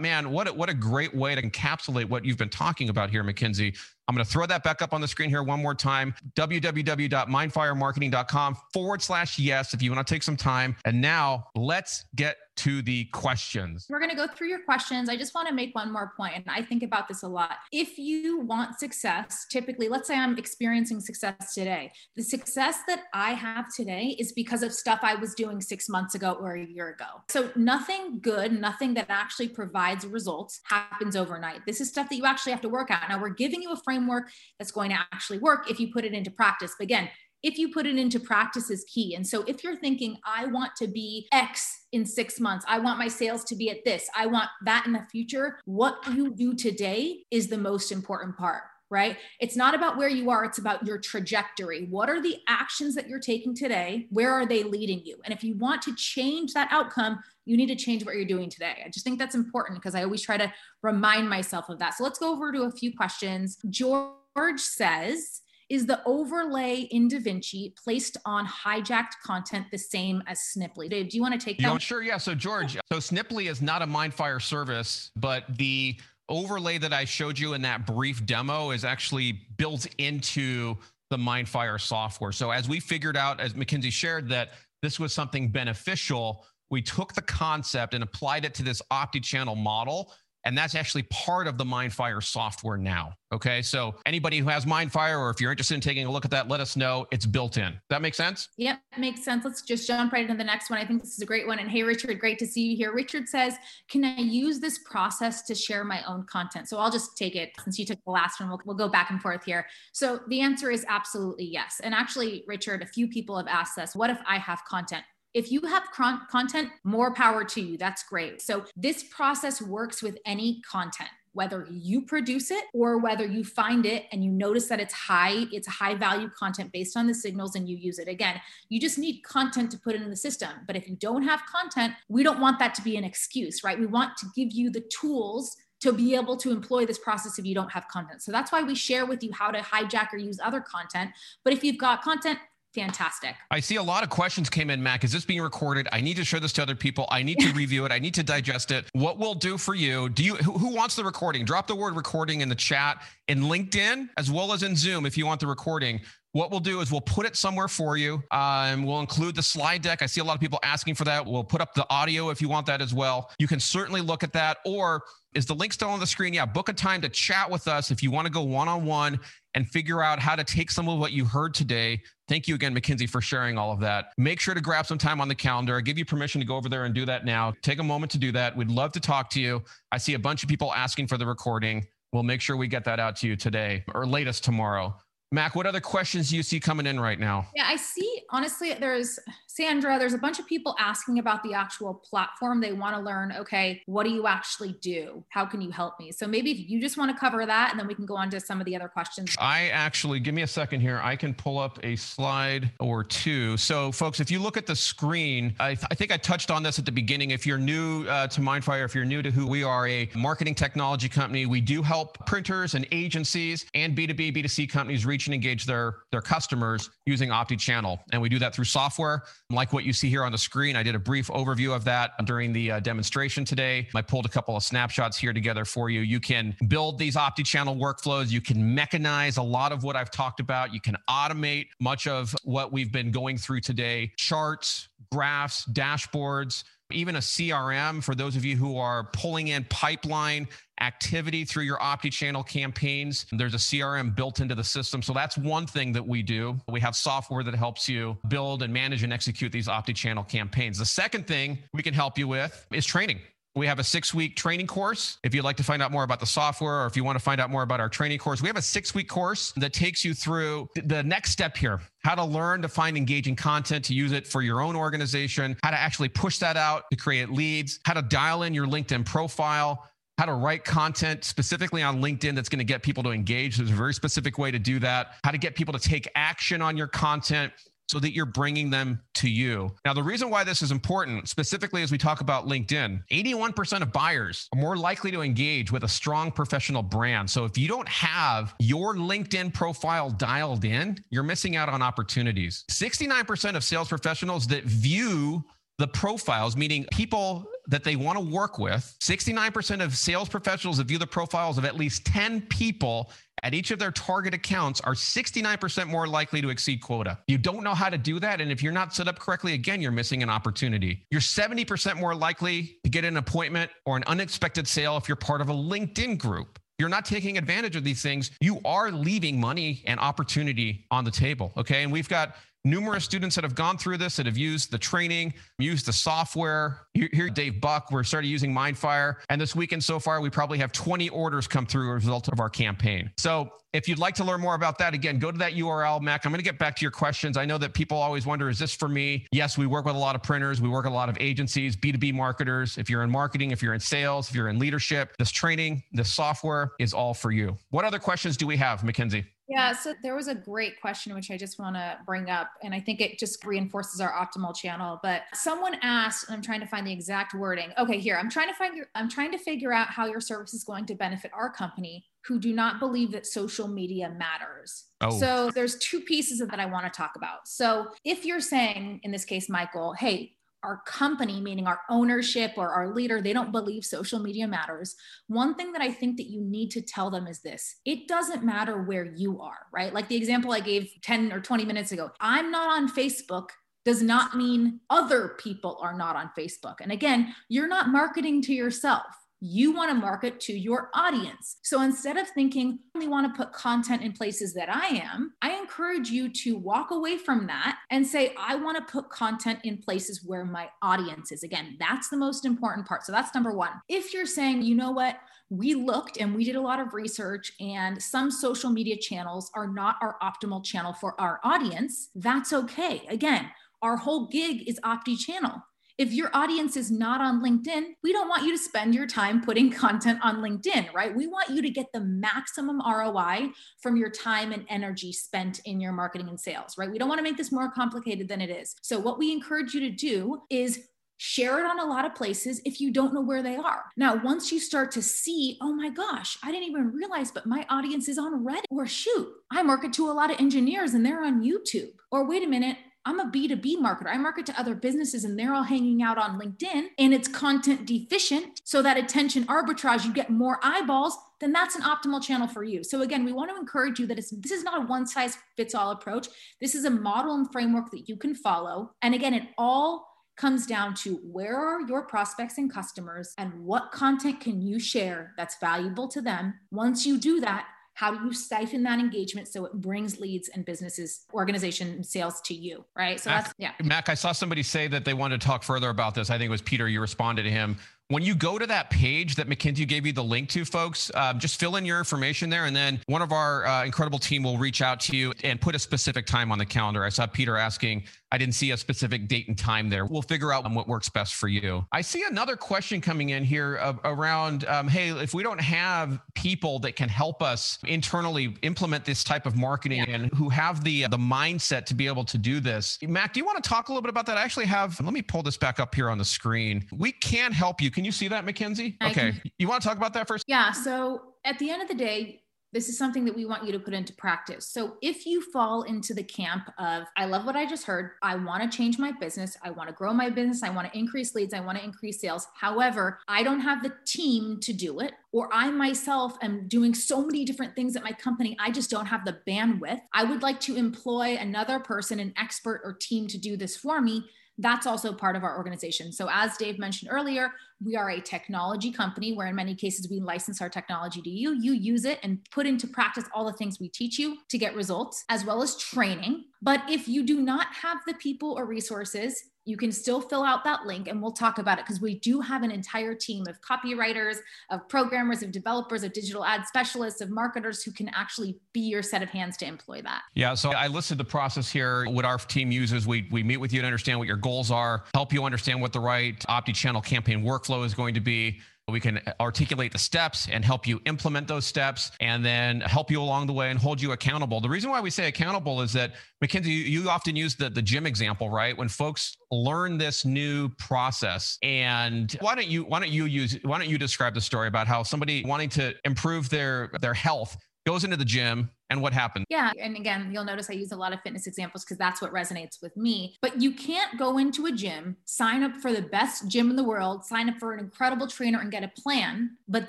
man, what what a great way to encapsulate what you've been talking about here, Mackenzie. I'm going to throw that back up on the screen here one more time www.mindfiremarketing.com forward slash yes if you want to take some time. And now let's get to the questions. We're going to go through your questions. I just want to make one more point, and I think about this a lot. If you want success, typically, let's say I'm experiencing success today. The success that I have today is because of stuff I was doing six months ago or a year ago. So nothing good, nothing that actually provides results happens overnight. This is stuff that you actually have to work out. Now, we're giving you a framework that's going to actually work if you put it into practice. But again, if you put it into practice is key. And so if you're thinking, I want to be X in six months, I want my sales to be at this, I want that in the future, what you do today is the most important part. Right? It's not about where you are, it's about your trajectory. What are the actions that you're taking today? Where are they leading you? And if you want to change that outcome, you need to change what you're doing today. I just think that's important because I always try to remind myself of that. So let's go over to a few questions. George says, is the overlay in DaVinci placed on hijacked content the same as Sniply? Dave, do you want to take that? Know, sure, yeah. So George, so Sniply is not a Mindfire service, but the overlay that I showed you in that brief demo is actually built into the Mindfire software. So as we figured out, as Mackenzie shared, that this was something beneficial, we took the concept and applied it to this omni-channel model and that's actually part of the Mindfire software now. Okay. So anybody who has Mindfire, or if you're interested in taking a look at that, let us know. It's built in. That makes sense? Yep, makes sense. Let's just jump right into the next one. I think this is a great one. And hey, Richard, great to see you here. Richard says, Can I use this process to share my own content? So I'll just take it since you took the last one. We'll, we'll go back and forth here. So the answer is absolutely yes. And actually, Richard, a few people have asked us, What if I have content? If you have content, more power to you. That's great. So this process works with any content whether you produce it or whether you find it and you notice that it's high it's high value content based on the signals and you use it again you just need content to put it in the system but if you don't have content we don't want that to be an excuse right we want to give you the tools to be able to employ this process if you don't have content. So that's why we share with you how to hijack or use other content. But if you've got content, fantastic. I see a lot of questions came in, Mac. Is this being recorded? I need to show this to other people. I need to review it. I need to digest it. What we'll do for you? Do you who, who, wants the recording? Drop the word recording in the chat in LinkedIn as well as in Zoom if you want the recording. What we'll do is we'll put it somewhere for you. Um, we'll include the slide deck. I see a lot of people asking for that. We'll put up the audio if you want that as well. You can certainly look at that. Or is the link still on the screen? Yeah, book a time to chat with us if you want to go one on one and figure out how to take some of what you heard today. Thank you again, Mackenzie, for sharing all of that. Make sure to grab some time on the calendar. I give you permission to go over there and do that now. Take a moment to do that. We'd love to talk to you. I see a bunch of people asking for the recording. We'll make sure we get that out to you today or latest tomorrow. Mac, what other questions do you see coming in right now? Yeah, I see, honestly, there's Sandra, there's a bunch of people asking about the actual platform. They want to learn, okay, what do you actually do? How can you help me? So maybe if you just want to cover that and then we can go on to some of the other questions. I actually, give me a second here. I can pull up a slide or two. So, folks, if you look at the screen, I, th- I think I touched on this at the beginning. If you're new uh, to Mindfire, if you're new to who we are, a marketing technology company, we do help printers and agencies and B2B, B2C companies reach and engage their, their customers using OptiChannel. And we do that through software like what you see here on the screen. I did a brief overview of that during the uh, demonstration today. I pulled a couple of snapshots here together for you. You can build these OptiChannel workflows. You can mechanize a lot of what I've talked about. You can automate much of what we've been going through today charts, graphs, dashboards, even a CRM for those of you who are pulling in pipeline activity through your OptiChannel campaigns. There's a CRM built into the system. So that's one thing that we do. We have software that helps you build and manage and execute these OptiChannel campaigns. The second thing we can help you with is training. We have a six week training course. If you'd like to find out more about the software or if you want to find out more about our training course, we have a six week course that takes you through the next step here how to learn to find engaging content to use it for your own organization, how to actually push that out to create leads, how to dial in your LinkedIn profile, how to write content specifically on LinkedIn that's going to get people to engage. There's a very specific way to do that. How to get people to take action on your content so that you're bringing them to you. Now, the reason why this is important, specifically as we talk about LinkedIn, 81% of buyers are more likely to engage with a strong professional brand. So if you don't have your LinkedIn profile dialed in, you're missing out on opportunities. 69% of sales professionals that view the profiles, meaning people that they want to work with. 69% of sales professionals that view the profiles of at least 10 people at each of their target accounts are 69% more likely to exceed quota. You don't know how to do that. And if you're not set up correctly, again, you're missing an opportunity. You're 70% more likely to get an appointment or an unexpected sale if you're part of a LinkedIn group you're not taking advantage of these things, you are leaving money and opportunity on the table. Okay. And we've got numerous students that have gone through this that have used the training, used the software. Here, Dave Buck, we're started using Mindfire. And this weekend so far, we probably have 20 orders come through as a result of our campaign. So if you'd like to learn more about that, again, go to that URL, Mac. I'm going to get back to your questions. I know that people always wonder, is this for me? Yes, we work with a lot of printers. We work with a lot of agencies, B2B marketers. If you're in marketing, if you're in sales, if you're in leadership, this training, this software is all for you. What other questions do we have, Mackenzie? Yeah, so there was a great question which I just want to bring up, and I think it just reinforces our optimal channel. But someone asked, and I'm trying to find the exact wording. Okay, here I'm trying to find. I'm trying to figure out how your service is going to benefit our company who do not believe that social media matters. Oh. So there's two pieces of that I want to talk about. So if you're saying, in this case, Michael, hey, our company, meaning our ownership or our leader, they don't believe social media matters. One thing that I think that you need to tell them is this it doesn't matter where you are, right? Like the example I gave 10 or 20 minutes ago I'm not on Facebook does not mean other people are not on Facebook. And again, you're not marketing to yourself you want to market to your audience. So instead of thinking, I only want to put content in places that I am, I encourage you to walk away from that and say, I want to put content in places where my audience is. Again, that's the most important part. So that's number one. If you're saying, you know what, we looked and we did a lot of research, and some social media channels are not our optimal channel for our audience, that's okay. Again, our whole gig is opti channel. If your audience is not on LinkedIn, we don't want you to spend your time putting content on LinkedIn, right? We want you to get the maximum ROI from your time and energy spent in your marketing and sales, right? We don't want to make this more complicated than it is. So, what we encourage you to do is share it on a lot of places if you don't know where they are. Now, once you start to see, oh my gosh, I didn't even realize, but my audience is on Reddit, or shoot, I market to a lot of engineers and they're on YouTube, or wait a minute, I'm a B2B marketer. I market to other businesses and they're all hanging out on LinkedIn and it's content deficient. So that attention arbitrage, you get more eyeballs, then that's an optimal channel for you. So again, we want to encourage you that it's, this is not a one size fits all approach. This is a model and framework that you can follow. And again, it all comes down to where are your prospects and customers and what content can you share that's valuable to them. Once you do that, how do you siphon that engagement so it brings leads and businesses, organization, sales to you? Right. So Mac, that's, yeah. Mac, I saw somebody say that they wanted to talk further about this. I think it was Peter. You responded to him when you go to that page that Mackenzie gave you the link to, folks, um, just fill in your information there. And then one of our uh, incredible team will reach out to you and put a specific time on the calendar. I saw Peter asking, I didn't see a specific date and time there. We'll figure out what works best for you. I see another question coming in here around um, hey, if we don't have people that can help us internally implement this type of marketing yeah. and who have the, the mindset to be able to do this, Mac, do you want to talk a little bit about that? I actually have, let me pull this back up here on the screen. We can help you. Can can you see that, Mackenzie? I okay. Can. You want to talk about that first? Yeah. So at the end of the day, this is something that we want you to put into practice. So if you fall into the camp of, I love what I just heard, I want to change my business, I want to grow my business, I want to increase leads, I want to increase sales. However, I don't have the team to do it, or I myself am doing so many different things at my company, I just don't have the bandwidth. I would like to employ another person, an expert or team to do this for me that's also part of our organization. So, as Dave mentioned earlier, we are a technology company where, in many cases, we license our technology to you. You use it and put into practice all the things we teach you to get results, as well as training. But if you do not have the people or resources, you can still fill out that link and we'll talk about it because we do have an entire team of copywriters, of programmers, of developers, of digital ad specialists, of marketers who can actually be your set of hands to employ that. Yeah. So I listed the process here. What our team uses, we, we meet with you to understand what your goals are, help you understand what the right Opti channel campaign workflow is going to be. We can articulate the steps and help you implement those steps and then help you along the way and hold you accountable. The reason why we say accountable is that, Mackenzie, you often use the, the gym example, right? When folks learn this new process and why don't you why don't you use why don't you describe the story about how somebody wanting to improve their their health goes into the gym and what happened? Yeah. And again, you'll notice I use a lot of fitness examples because that's what resonates with me. But you can't go into a gym, sign up for the best gym in the world, sign up for an incredible trainer and get a plan, but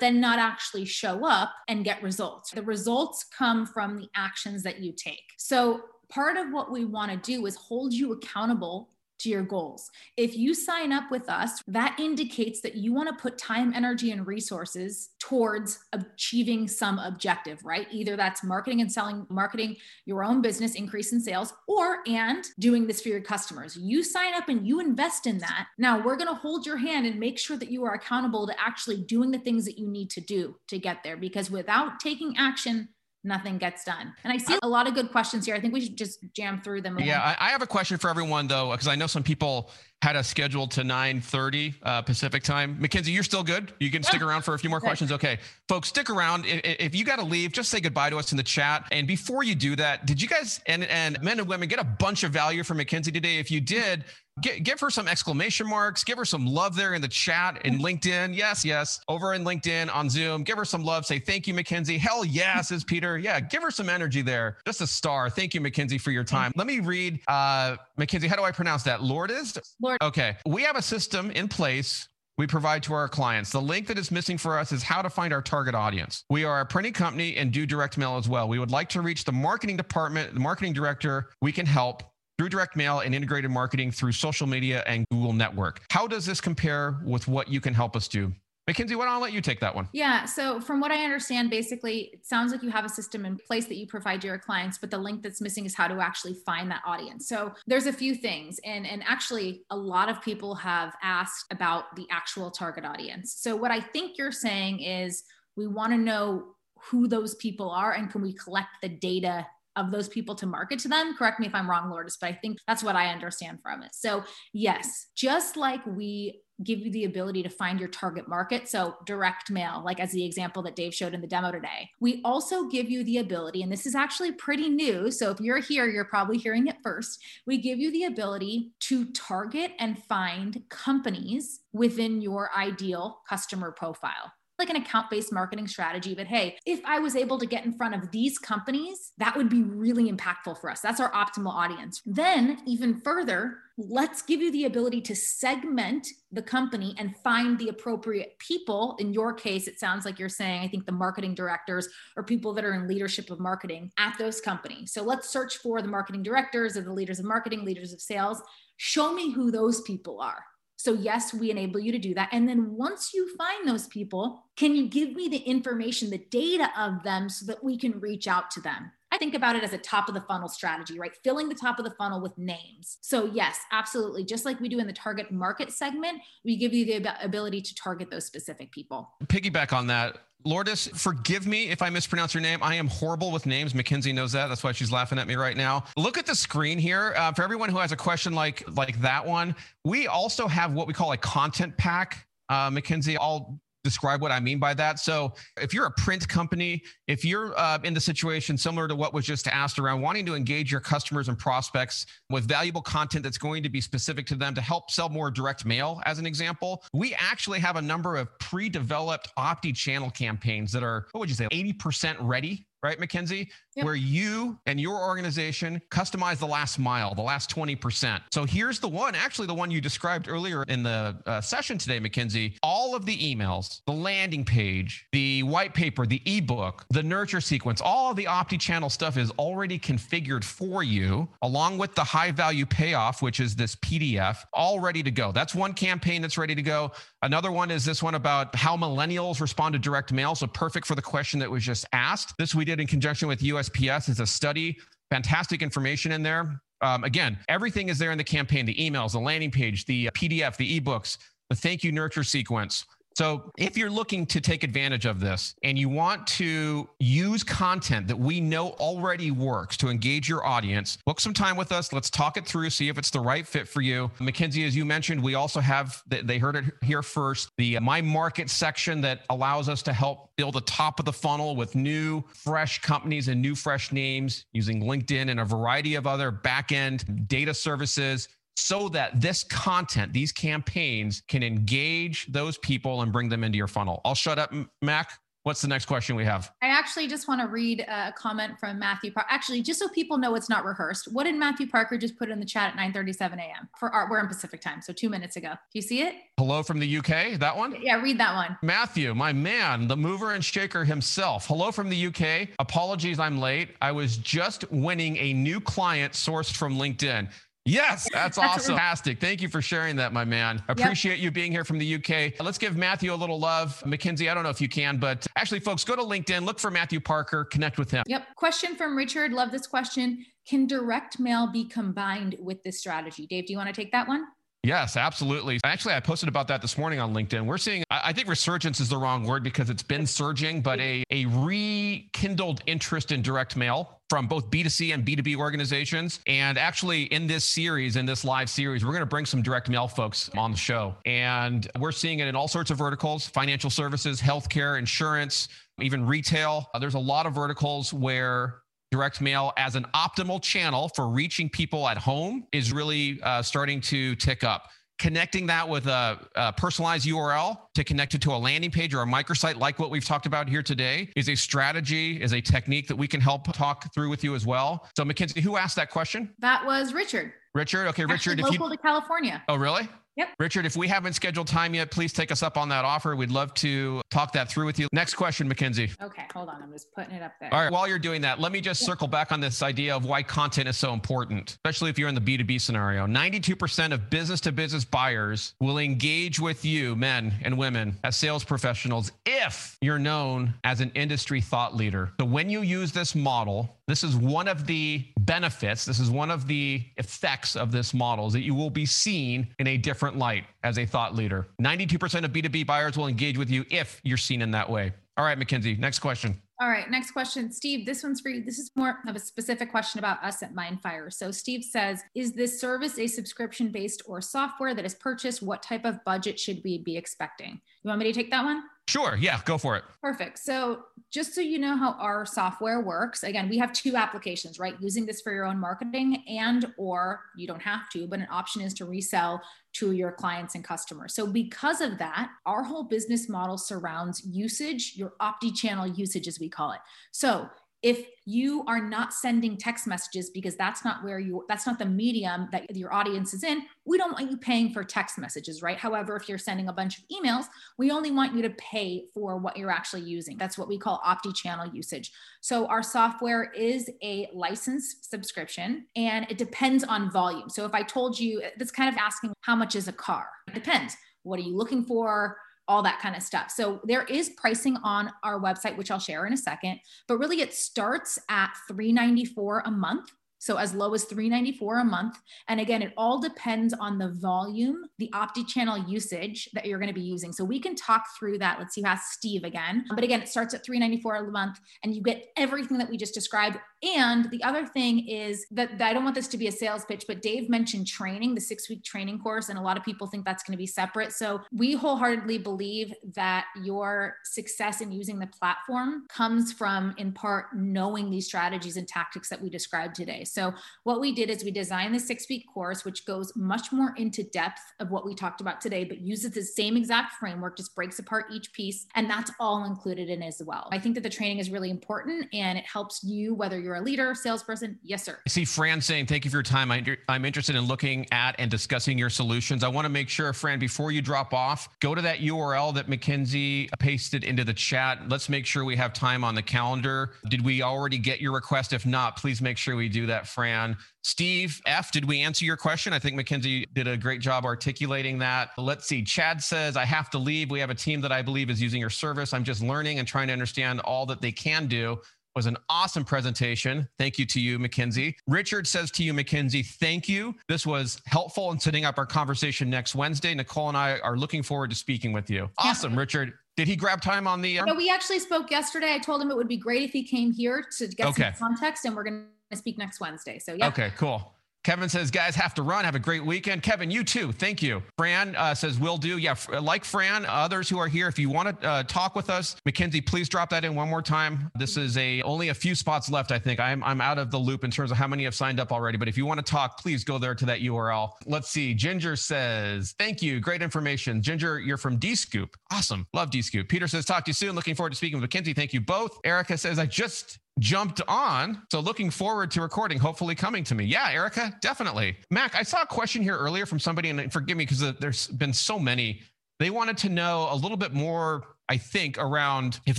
then not actually show up and get results. The results come from the actions that you take. So part of what we want to do is hold you accountable to your goals. If you sign up with us, that indicates that you want to put time, energy, and resources towards achieving some objective, right? Either that's marketing and selling, marketing your own business, increase in sales, or and doing this for your customers. You sign up and you invest in that. Now we're going to hold your hand and make sure that you are accountable to actually doing the things that you need to do to get there. Because without taking action, nothing gets done. And I see a lot of good questions here. I think we should just jam through them. Yeah, I have a question for everyone though, because I know some people had us scheduled to 9.30 uh, Pacific time. Mackenzie, you're still good? You can stick around for a few more questions? Okay. Folks, stick around. If, if you got to leave, just say goodbye to us in the chat. And before you do that, did you guys and, and men and women get a bunch of value from Mackenzie today? If you did, give her some exclamation marks. Give her some love there in the chat in LinkedIn. Yes, yes. Over in LinkedIn on Zoom. Give her some love. Say thank you, Mackenzie. Hell yes, is Peter. Yeah, give her some energy there. Just a star. Thank you, Mackenzie, for your time. Let me read. Uh, Mackenzie, how do I pronounce that? Lourdes? Lord. Okay. We have a system in place we provide to our clients. The link that is missing for us is how to find our target audience. We are a printing company and do direct mail as well. We would like to reach the marketing department, the marketing director. We can help through direct mail and integrated marketing through social media and Google Network. How does this compare with what you can help us do? Mackenzie, why don't I let you take that one? Yeah. So, from what I understand, basically, it sounds like you have a system in place that you provide to your clients, but the link that's missing is how to actually find that audience. So, there's a few things. And, and actually, a lot of people have asked about the actual target audience. So, what I think you're saying is we want to know who those people are and can we collect the data of those people to market to them. Correct me if I'm wrong, Lourdes, but I think that's what I understand from it. So, yes, just like we give you the ability to find your target market. So, direct mail, like as the example that Dave showed in the demo today. We also give you the ability, and this is actually pretty new. So, if you're here, you're probably hearing it first. We give you the ability to target and find companies within your ideal customer profile like an account based marketing strategy. But hey, if I was able to get in front of these companies, that would be really impactful for us. That's our optimal audience. Then, even further, let's give you the ability to segment the company and find the appropriate people. In your case, it sounds like you're saying, I think the marketing directors or people that are in leadership of marketing at those companies. So let's search for the marketing directors or the leaders of marketing, leaders of sales. Show me who those people are so, yes, we enable you to do that. And then once you find those people, can you give me the information, the data of them so that we can reach out to them? I think about it as a top of the funnel strategy, right? Filling the top of the funnel with names. So, yes, absolutely. Just like we do in the target market segment, we give you the ability to target those specific people. Piggyback on that, Lourdes, forgive me if I mispronounce your name. I am horrible with names. Mackenzie knows that. That's why she's laughing at me right now. Look at the screen here. Uh, for everyone who has a question like like that one, we also have what we call a content pack. Uh, Mackenzie, I'll describe what I mean by that. So, if you're a print company, if you're uh, in the situation similar to what was just asked around wanting to engage your customers and prospects with valuable content that's going to be specific to them to help sell more direct mail, as an example, we actually have a number of pre developed Opti channel campaigns that are, what would you say, 80% ready right, Mackenzie? Yep. Where you and your organization customize the last mile, the last 20%. So here's the one, actually, the one you described earlier in the uh, session today, Mackenzie. All of the emails, the landing page, the white paper, the ebook, the nurture sequence, all of the Opti channel stuff is already configured for you, along with the high value payoff, which is this PDF, all ready to go. That's one campaign that's ready to go. Another one is this one about how millennials respond to direct mail. So perfect for the question that was just asked. This we did in conjunction with USPS. It's a study, fantastic information in there. Um, again, everything is there in the campaign the emails, the landing page, the PDF, the ebooks, the thank you nurture sequence. So, if you're looking to take advantage of this and you want to use content that we know already works to engage your audience, book some time with us. Let's talk it through, see if it's the right fit for you. Mackenzie, as you mentioned, we also have, they heard it here first, the My Market section that allows us to help build the top of the funnel with new, fresh companies and new, fresh names using LinkedIn and a variety of other back end data services so that this content, these campaigns can engage those people and bring them into your funnel. I'll shut up, Mac. What's the next question we have? I actually just want to read a comment from Matthew. Par- actually, just so people know it's not rehearsed, what did Matthew Parker just put in the chat at 9:37 a.m. for our? We're in Pacific time, so two minutes ago. Do you see it? Hello from the UK. That one? Yeah, read that one. Matthew, my man, the mover and shaker himself. Hello from the UK. Apologies, I'm late. I was just winning a new client sourced from LinkedIn. Yes, that's, that's awesome. Fantastic. Thank you for sharing that, my man. Appreciate yep. you being here from the UK. Let's give Matthew a little love. Mackenzie, I don't know if you can, but actually, folks, go to LinkedIn, look for Matthew Parker, connect with him. Yep. Question from Richard. Love this question. Can direct mail be combined with this strategy? Dave, do you want to take that one? Yes, absolutely. Actually, I posted about that this morning on LinkedIn. We're seeing, I think resurgence is the wrong word because it's been surging, but a, a rekindled interest in direct mail from both B2C and B2B organizations. And actually, in this series, in this live series, we're going to bring some direct mail folks on the show. And we're seeing it in all sorts of verticals financial services, healthcare, insurance, even retail. There's a lot of verticals where direct mail as an optimal channel for reaching people at home is really uh, starting to tick up. Connecting that with a, a, personalized URL to connect it to a landing page or a microsite, like what we've talked about here today, is a strategy, is a technique that we can help talk through with you as well. So, Mackenzie, who asked that question? That was Richard. Richard. Okay, Richard. Actually, local if you, to California. Oh, really? Yep. Richard, if we haven't scheduled time yet, please take us up on that offer. We'd love to talk that through with you. Next question, Mackenzie. Okay, hold on. I'm just putting it up there. All right. While you're doing that, let me just circle back on this idea of why content is so important, especially if you're in the B2B scenario. 92% of business to business buyers will engage with you, men and women, as sales professionals if you're known as an industry thought leader. So when you use this model, this is one of the benefits, this is one of the effects of this model is that you will be seen in a different light as a thought leader. 92% of B2B buyers will engage with you if you're seen in that way. All right, Mackenzie, next question. All right, next question. Steve, this one's for you. This is more of a specific question about us at Mindfire. So, Steve says, Is this service a subscription based or software that is purchased? What type of budget should we be expecting? You want me to take that one? Sure. Yeah, go for it. Perfect. So, just so you know how our software works, again, we have two applications, right? Using this for your own marketing and or you don't have to, but an option is to resell to your clients and customers. So, because of that, our whole business model surrounds usage, your opti channel usage as we call it. So, if you are not sending text messages because that's not where you that's not the medium that your audience is in we don't want you paying for text messages right? However if you're sending a bunch of emails we only want you to pay for what you're actually using. That's what we call opti channel usage. So our software is a licensed subscription and it depends on volume. So if i told you that's kind of asking how much is a car? It depends. What are you looking for all that kind of stuff. So there is pricing on our website, which I'll share in a second, but really it starts at 394 a month so as low as 394 a month. And again, it all depends on the volume, the Opti channel usage that you're going to be using. So we can talk through that. Let's see, ask Steve again. But again, it starts at 394 a month and you get everything that we just described. And the other thing is that, that I don't want this to be a sales pitch, but Dave mentioned training, the six week training course. And a lot of people think that's going to be separate. So we wholeheartedly believe that your success in using the platform comes from, in part, knowing these strategies and tactics that we described today. So, what we did is we designed the six week course, which goes much more into depth of what we talked about today, but uses the same exact framework, just breaks apart each piece. And that's all included in as well. I think that the training is really important and it helps you, whether you're a leader, salesperson. Yes, sir. I see Fran saying, Thank you for your time. I'm interested in looking at and discussing your solutions. I want to make sure, Fran, before you drop off, go to that URL that Mackenzie pasted into the chat. Let's make sure we have time on the calendar. Did we already get your request? If not, please make sure we do that Fran. Steve F, did we answer your question? I think Mackenzie did a great job articulating that. Let's see. Chad says, I have to leave. We have a team that I believe is using your service. I'm just learning and trying to understand all that they can do was an awesome presentation. Thank you to you, Mackenzie. Richard says to you, Mackenzie, thank you. This was helpful in setting up our conversation next Wednesday. Nicole and I are looking forward to speaking with you. Awesome, yeah. Richard. Did he grab time on the? Uh... No, we actually spoke yesterday. I told him it would be great if he came here to get okay. some context, and we're going to speak next Wednesday. So yeah. Okay, cool. Kevin says, guys have to run. Have a great weekend. Kevin, you too. Thank you. Fran uh, says, will do. Yeah, like Fran, others who are here, if you want to uh, talk with us, Mackenzie, please drop that in one more time. This is a only a few spots left, I think. I'm, I'm out of the loop in terms of how many have signed up already. But if you want to talk, please go there to that URL. Let's see. Ginger says, thank you. Great information. Ginger, you're from D Scoop. Awesome. Love D Scoop. Peter says, talk to you soon. Looking forward to speaking with Mackenzie. Thank you both. Erica says, I just jumped on. So looking forward to recording, hopefully coming to me. Yeah, Erica, definitely. Mac, I saw a question here earlier from somebody, and forgive me because there's been so many. They wanted to know a little bit more, I think, around if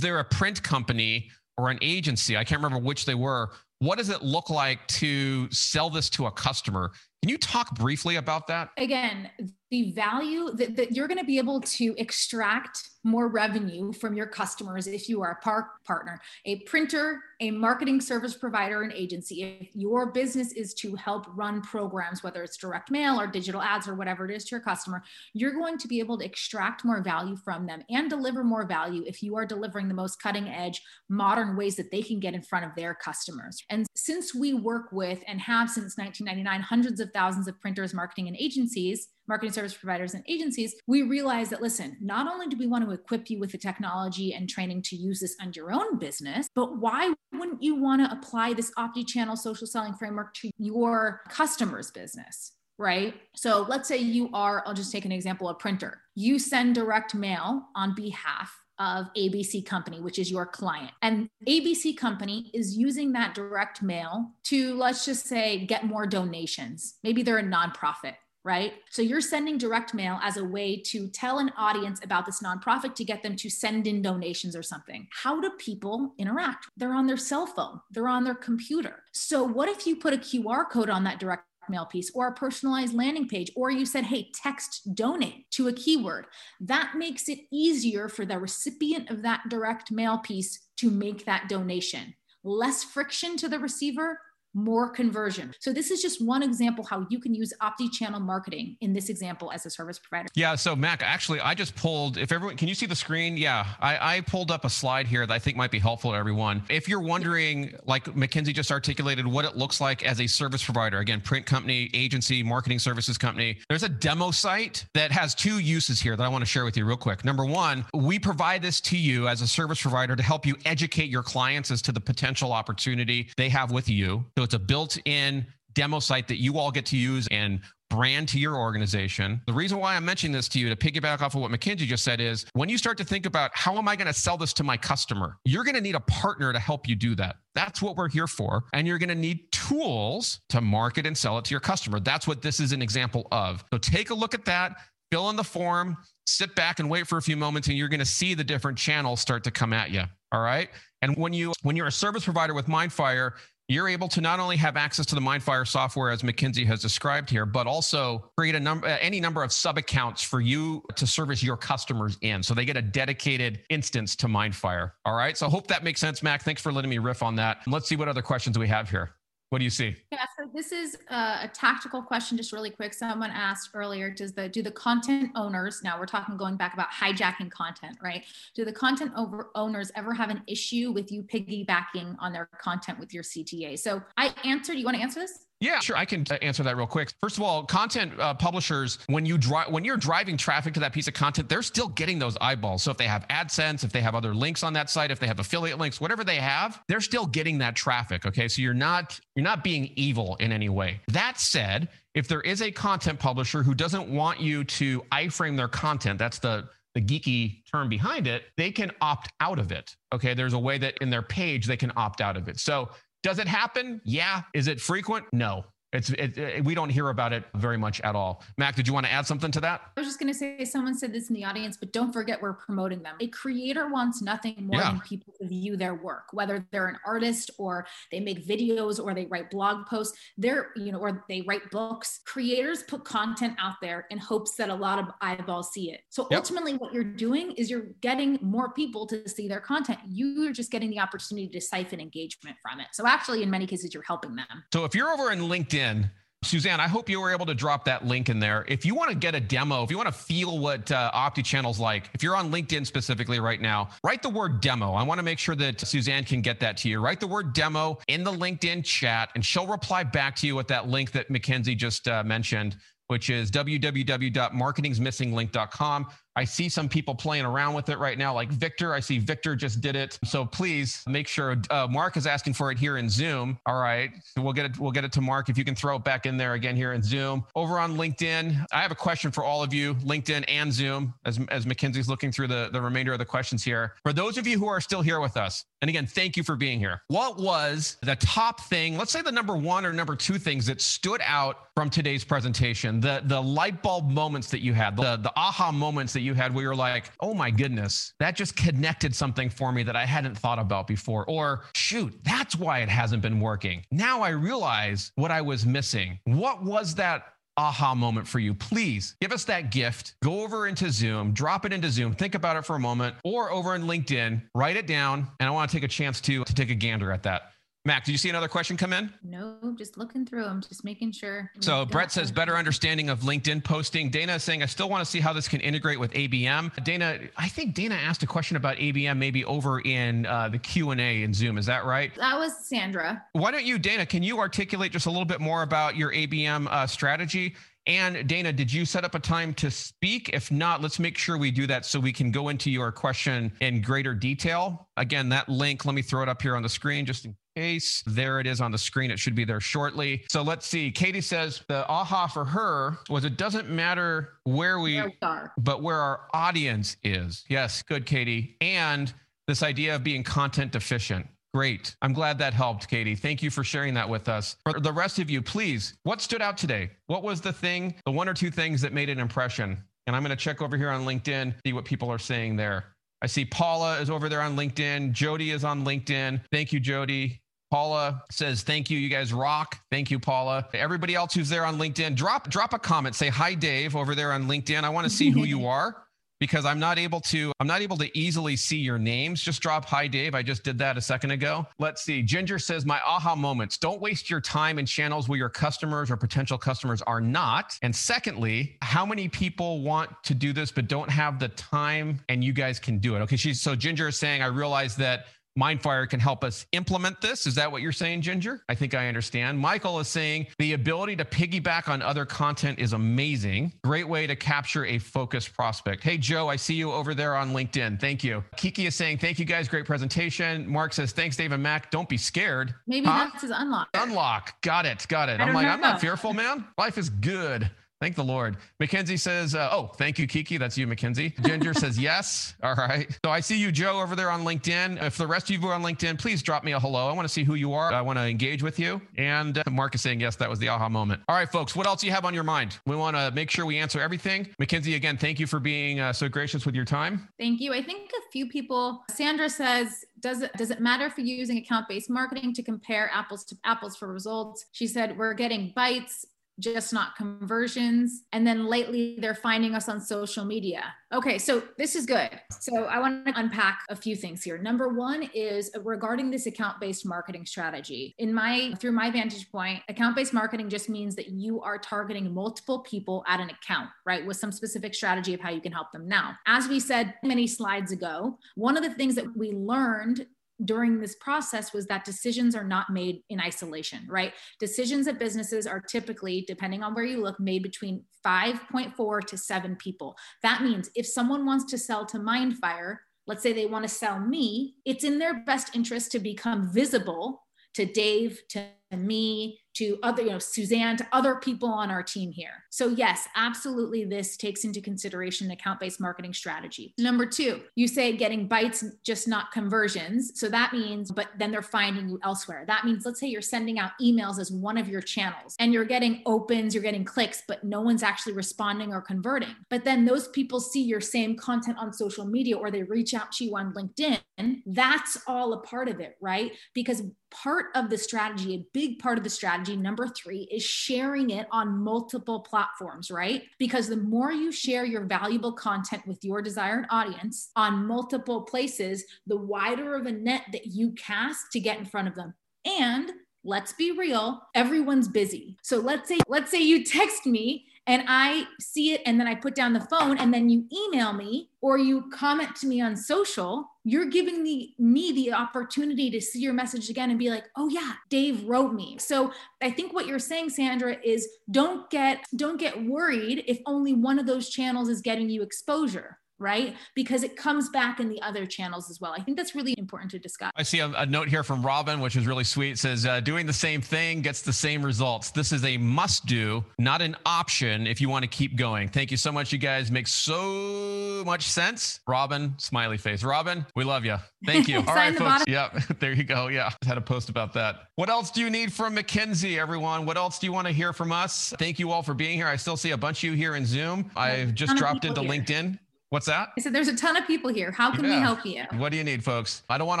they're a print company or an agency. I can't remember which they were. What does it look like to sell this to a customer? Can you talk briefly about that? Again, the value that, that you're going to be able to extract more revenue from your customers if you are a park partner, a printer, a marketing service provider, an agency. If your business is to help run programs, whether it's direct mail or digital ads or whatever it is to your customer, you're going to be able to extract more value from them and deliver more value if you are delivering the most cutting edge, modern ways that they can get in front of their customers. And since we work with and have since 1999 hundreds of thousands of printers, marketing, and agencies, marketing service providers and agencies, we realize that listen, not only do we want to equip you with the technology and training to use this on your own business, but why wouldn't you want to apply this opti channel social selling framework to your customer's business? Right. So let's say you are, I'll just take an example, a printer. You send direct mail on behalf of ABC Company, which is your client. And ABC Company is using that direct mail to, let's just say, get more donations. Maybe they're a nonprofit right? So you're sending direct mail as a way to tell an audience about this nonprofit to get them to send in donations or something. How do people interact? They're on their cell phone, they're on their computer. So what if you put a QR code on that direct mail piece or a personalized landing page, or you said, hey, text donate to a keyword. That makes it easier for the recipient of that direct mail piece to make that donation. Less friction to the receiver, more conversion. So this is just one example how you can use omni-channel marketing in this example as a service provider. Yeah. So Mac, actually, I just pulled. If everyone can you see the screen? Yeah, I, I pulled up a slide here that I think might be helpful to everyone. If you're wondering, like Mackenzie just articulated, what it looks like as a service provider, again, print company, agency, marketing services company. There's a demo site that has two uses here that I want to share with you real quick. Number one, we provide this to you as a service provider to help you educate your clients as to the potential opportunity they have with you. So it's a built-in demo site that you all get to use and brand to your organization. The reason why I'm mentioning this to you to piggyback off of what Mackenzie just said is when you start to think about how am I going to sell this to my customer, you're going to need a partner to help you do that. That's what we're here for. And you're going to need tools to market and sell it to your customer. That's what this is an example of. So take a look at that, fill in the form, sit back and wait for a few moments and you're going to see the different channels start to come at you. All right? And when you when you're a service provider with Mindfire, you're able to not only have access to the Mindfire software as Mackenzie has described here, but also create a number, uh, any number of sub accounts for you to service your customers in. So they get a dedicated instance to Mindfire. All right. So I hope that makes sense, Mac. Thanks for letting me riff on that. Let's see what other questions we have here. What do you see? Yeah, so this is a, a, tactical question, just really quick. Someone asked earlier, does the do the content owners now we're talking going back about hijacking content, right? Do the content over owners ever have an issue with you piggybacking on their content with your CTA? So I answered. You want to answer this? Yeah, sure. I can uh, answer that real quick. First of all, content uh, publishers, when you drive, when you're driving traffic to that piece of content, they're still getting those eyeballs. So if they have AdSense, if they have other links on that site, if they have affiliate links, whatever they have, they're still getting that traffic. Okay, so you're not you're not being evil in any way. That said, if there is a content publisher who doesn't want you to iframe their content, that's the the geeky term behind it, they can opt out of it. Okay, there's a way that in their page they can opt out of it. So does it happen? Yeah. Is it frequent? No. It's it, it, we don't hear about it very much at all. Mac, did you want to add something to that? I was just going to say someone said this in the audience, but don't forget we're promoting them. A creator wants nothing more yeah. than people to view their work, whether they're an artist or they make videos or they write blog posts. They're you know or they write books. Creators put content out there in hopes that a lot of eyeballs see it. So yep. ultimately, what you're doing is you're getting more people to see their content. You're just getting the opportunity to siphon engagement from it. So actually, in many cases, you're helping them. So if you're over in LinkedIn in. Suzanne, I hope you were able to drop that link in there. If you want to get a demo, if you want to feel what uh, OptiChannel's like, if you're on LinkedIn specifically right now, write the word demo. I want to make sure that Suzanne can get that to you. Write the word demo in the LinkedIn chat, and she'll reply back to you with that link that Mackenzie just uh, mentioned, which is www.marketingsmissinglink.com. I see some people playing around with it right now, like Victor. I see Victor just did it. So please make sure uh, Mark is asking for it here in Zoom. All right, we'll get it. We'll get it to Mark if you can throw it back in there again here in Zoom. Over on LinkedIn, I have a question for all of you, LinkedIn and Zoom, as as Mackenzie's looking through the the remainder of the questions here. For those of you who are still here with us, and again, thank you for being here. What was the top thing? Let's say the number one or number two things that stood out from today's presentation. The the light bulb moments that you had, the the aha moments that you had where you're like, oh my goodness, that just connected something for me that I hadn't thought about before. Or shoot, that's why it hasn't been working. Now I realize what I was missing. What was that aha moment for you, please give us that gift. Go over into Zoom, drop it into Zoom, think about it for a moment, or over in LinkedIn, write it down. And I want to take a chance to, to take a gander at that. Mac, did you see another question come in? No, just looking through them, just making sure. So Brett says better understanding of LinkedIn posting. Dana is saying I still want to see how this can integrate with ABM. Dana, I think Dana asked a question about ABM maybe over in uh, the Q and A in Zoom. Is that right? That was Sandra. Why don't you, Dana? Can you articulate just a little bit more about your ABM uh, strategy? And Dana, did you set up a time to speak? If not, let's make sure we do that so we can go into your question in greater detail. Again, that link, let me throw it up here on the screen just in case. There it is on the screen. It should be there shortly. So let's see. Katie says the aha for her was it doesn't matter where we, where we are, but where our audience is. Yes, good, Katie. And this idea of being content deficient. Great. I'm glad that helped, Katie. Thank you for sharing that with us. For the rest of you, please, what stood out today? What was the thing, the one or two things that made an impression? And I'm going to check over here on LinkedIn, see what people are saying there. I see Paula is over there on LinkedIn. Jody is on LinkedIn. Thank you, Jody. Paula says, "Thank you, you guys rock." Thank you, Paula. Everybody else who's there on LinkedIn, drop drop a comment. Say hi, Dave, over there on LinkedIn. I want to see who you are. because I'm not able to I'm not able to easily see your names. Just drop hi Dave. I just did that a second ago. Let's see. Ginger says my aha moments. Don't waste your time in channels where your customers or potential customers are not. And secondly, how many people want to do this but don't have the time and you guys can do it? Okay, she's so Ginger is saying I realize that Mindfire can help us implement this. Is that what you're saying, Ginger? I think I understand. Michael is saying the ability to piggyback on other content is amazing. Great way to capture a focused prospect. Hey, Joe, I see you over there on LinkedIn. Thank you. Kiki is saying, Thank you guys. Great presentation. Mark says, Thanks, Dave and Mac. Don't be scared. Maybe huh? that's his unlock. Unlock. Got it. Got it. I'm like, know. I'm not fearful, man. Life is good. Thank the Lord. Mackenzie says, uh, Oh, thank you, Kiki. That's you, Mackenzie. Ginger says, Yes. All right. So I see you, Joe, over there on LinkedIn. If the rest of you are on LinkedIn, please drop me a hello. I want to see who you are. I want to engage with you. And uh, Mark is saying, Yes, that was the aha moment. All right, folks, what else do you have on your mind? We want to make sure we answer everything. Mackenzie, again, thank you for being uh, so gracious with your time. Thank you. I think a few people, Sandra says, does it does it matter for you're using account-based marketing to compare apples to apples for results? She said, we're getting bites just not conversions. And then lately they're finding us on social media. Okay, so this is good. So I want to unpack a few things here. Number one is regarding this account based marketing strategy. In my, through my vantage point, account based marketing just means that you are targeting multiple people at an account, right? With some specific strategy of how you can help them. Now, as we said many slides ago, one of the things that we learned during this process was that decisions are not made in isolation, right? Decisions at businesses are typically, depending on where you look, made between 5.4 to 7 people. That means if someone wants to sell to Mindfire, let's say they want to sell me, it's in their best interest to become visible to Dave, to me, to other, you know, Suzanne, to other people on our team here. So, yes, absolutely, this takes into consideration account based marketing strategy. Number two, you say getting bites, just not conversions. So that means, but then they're finding you elsewhere. That means, let's say you're sending out emails as one of your channels and you're getting opens, you're getting clicks, but no one's actually responding or converting. But then those people see your same content on social media or they reach out to you on LinkedIn. That's all a part of it, right? Because part of the strategy, a big part of the strategy, number three, is sharing it on multiple platforms, right? Because the more you share your valuable content with your desired audience on multiple places, the wider of a net that you cast to get in front of them. And let's be real, everyone's busy. So let's say, let's say you text me and I see it and then I put down the phone and then you email me or you comment to me on social, you're giving the, me the opportunity to see your message again and be like, "Oh yeah, Dave wrote me." So, I think what you're saying Sandra is don't get don't get worried if only one of those channels is getting you exposure right? Because it comes back in the other channels as well. I think that's really important to discuss. I see a, a note here from Robin, which is really sweet. It says, uh, doing the same thing gets the same results. This is a must do, not an option if you want to keep going. Thank you so much. You guys make so much sense. Robin, smiley face. Robin, we love you. Thank you. All right, folks. Yep. There you go. Yeah. I had a post about that. What else do you need from Mackenzie, everyone? What else do you want to hear from us? Thank you all for being here. I still see a bunch of you here in Zoom. I've just dropped into here. LinkedIn. What's that? I said, there's a ton of people here. How can yeah. we help you? What do you need, folks? I don't want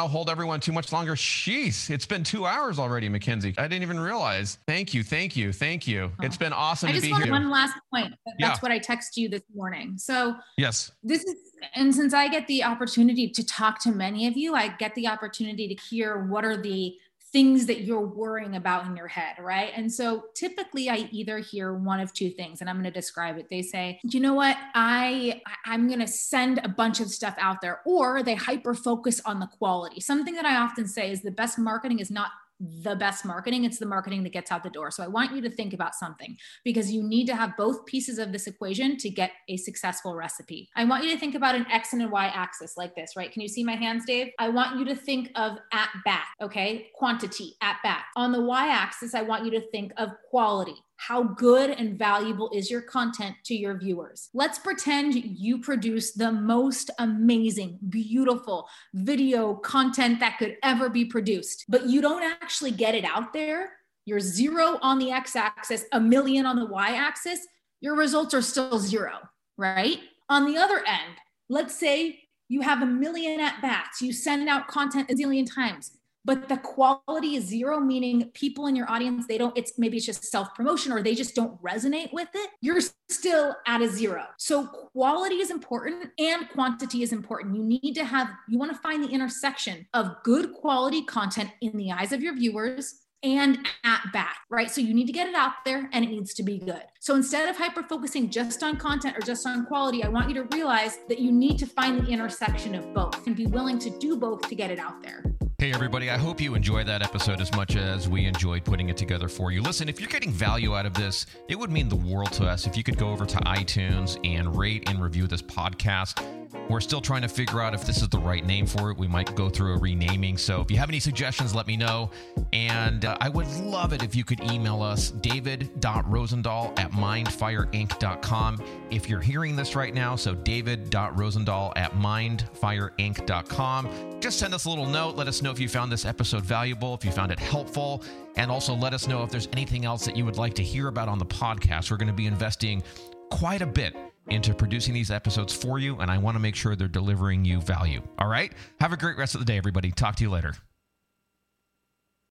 to hold everyone too much longer. Sheesh, it's been two hours already, Mackenzie. I didn't even realize. Thank you, thank you, thank you. Oh. It's been awesome I just wanted one last point. That's yeah. what I text you this morning. So yes, this is, and since I get the opportunity to talk to many of you, I get the opportunity to hear what are the things that you're worrying about in your head, right? And so typically I either hear one of two things and I'm going to describe it. They say, "You know what? I I'm going to send a bunch of stuff out there." Or they hyper focus on the quality. Something that I often say is the best marketing is not the best marketing. It's the marketing that gets out the door. So I want you to think about something because you need to have both pieces of this equation to get a successful recipe. I want you to think about an X and a Y axis like this, right? Can you see my hands, Dave? I want you to think of at bat, okay? Quantity at bat. On the Y axis, I want you to think of quality how good and valuable is your content to your viewers. Let's pretend you produce the most amazing, beautiful video content that could ever be produced, but you don't actually get it out there. You're zero on the x axis, a million on the y axis. Your results are still zero, right? On the other end, let's say you have a million at bats, you send out content a zillion times, but the quality is zero, meaning people in your audience, they don't, it's maybe it's just self promotion or they just don't resonate with it, you're still at a zero. So quality is important and quantity is important. You need to have, you want to find the intersection of good quality content in the eyes of your viewers and at bat, right? So you need to get it out there and it needs to be good. So instead of hyper focusing just on content or just on quality, I want you to realize that you need to find the intersection of both and be willing to do both to get it out there. Hey, everybody, I hope you enjoyed that episode as much as we enjoyed putting it together for you. Listen, if you're getting value out of this, it would mean the world to us if you could go over to iTunes and rate and review this podcast. We're still trying to figure out if this is the right name for it. We might go through a renaming. So if you have any suggestions, let me know. And uh, I would love it if you could email us, david.rosendahl at mindfireinc.com. If you're hearing this right now, so david.rosendahl at mindfireinc.com. Just send us a little note. Let us know if you found this episode valuable, if you found it helpful, and also let us know if there's anything else that you would like to hear about on the podcast. We're going to be investing quite a bit into producing these episodes for you, and I want to make sure they're delivering you value. All right? Have a great rest of the day, everybody. Talk to you later.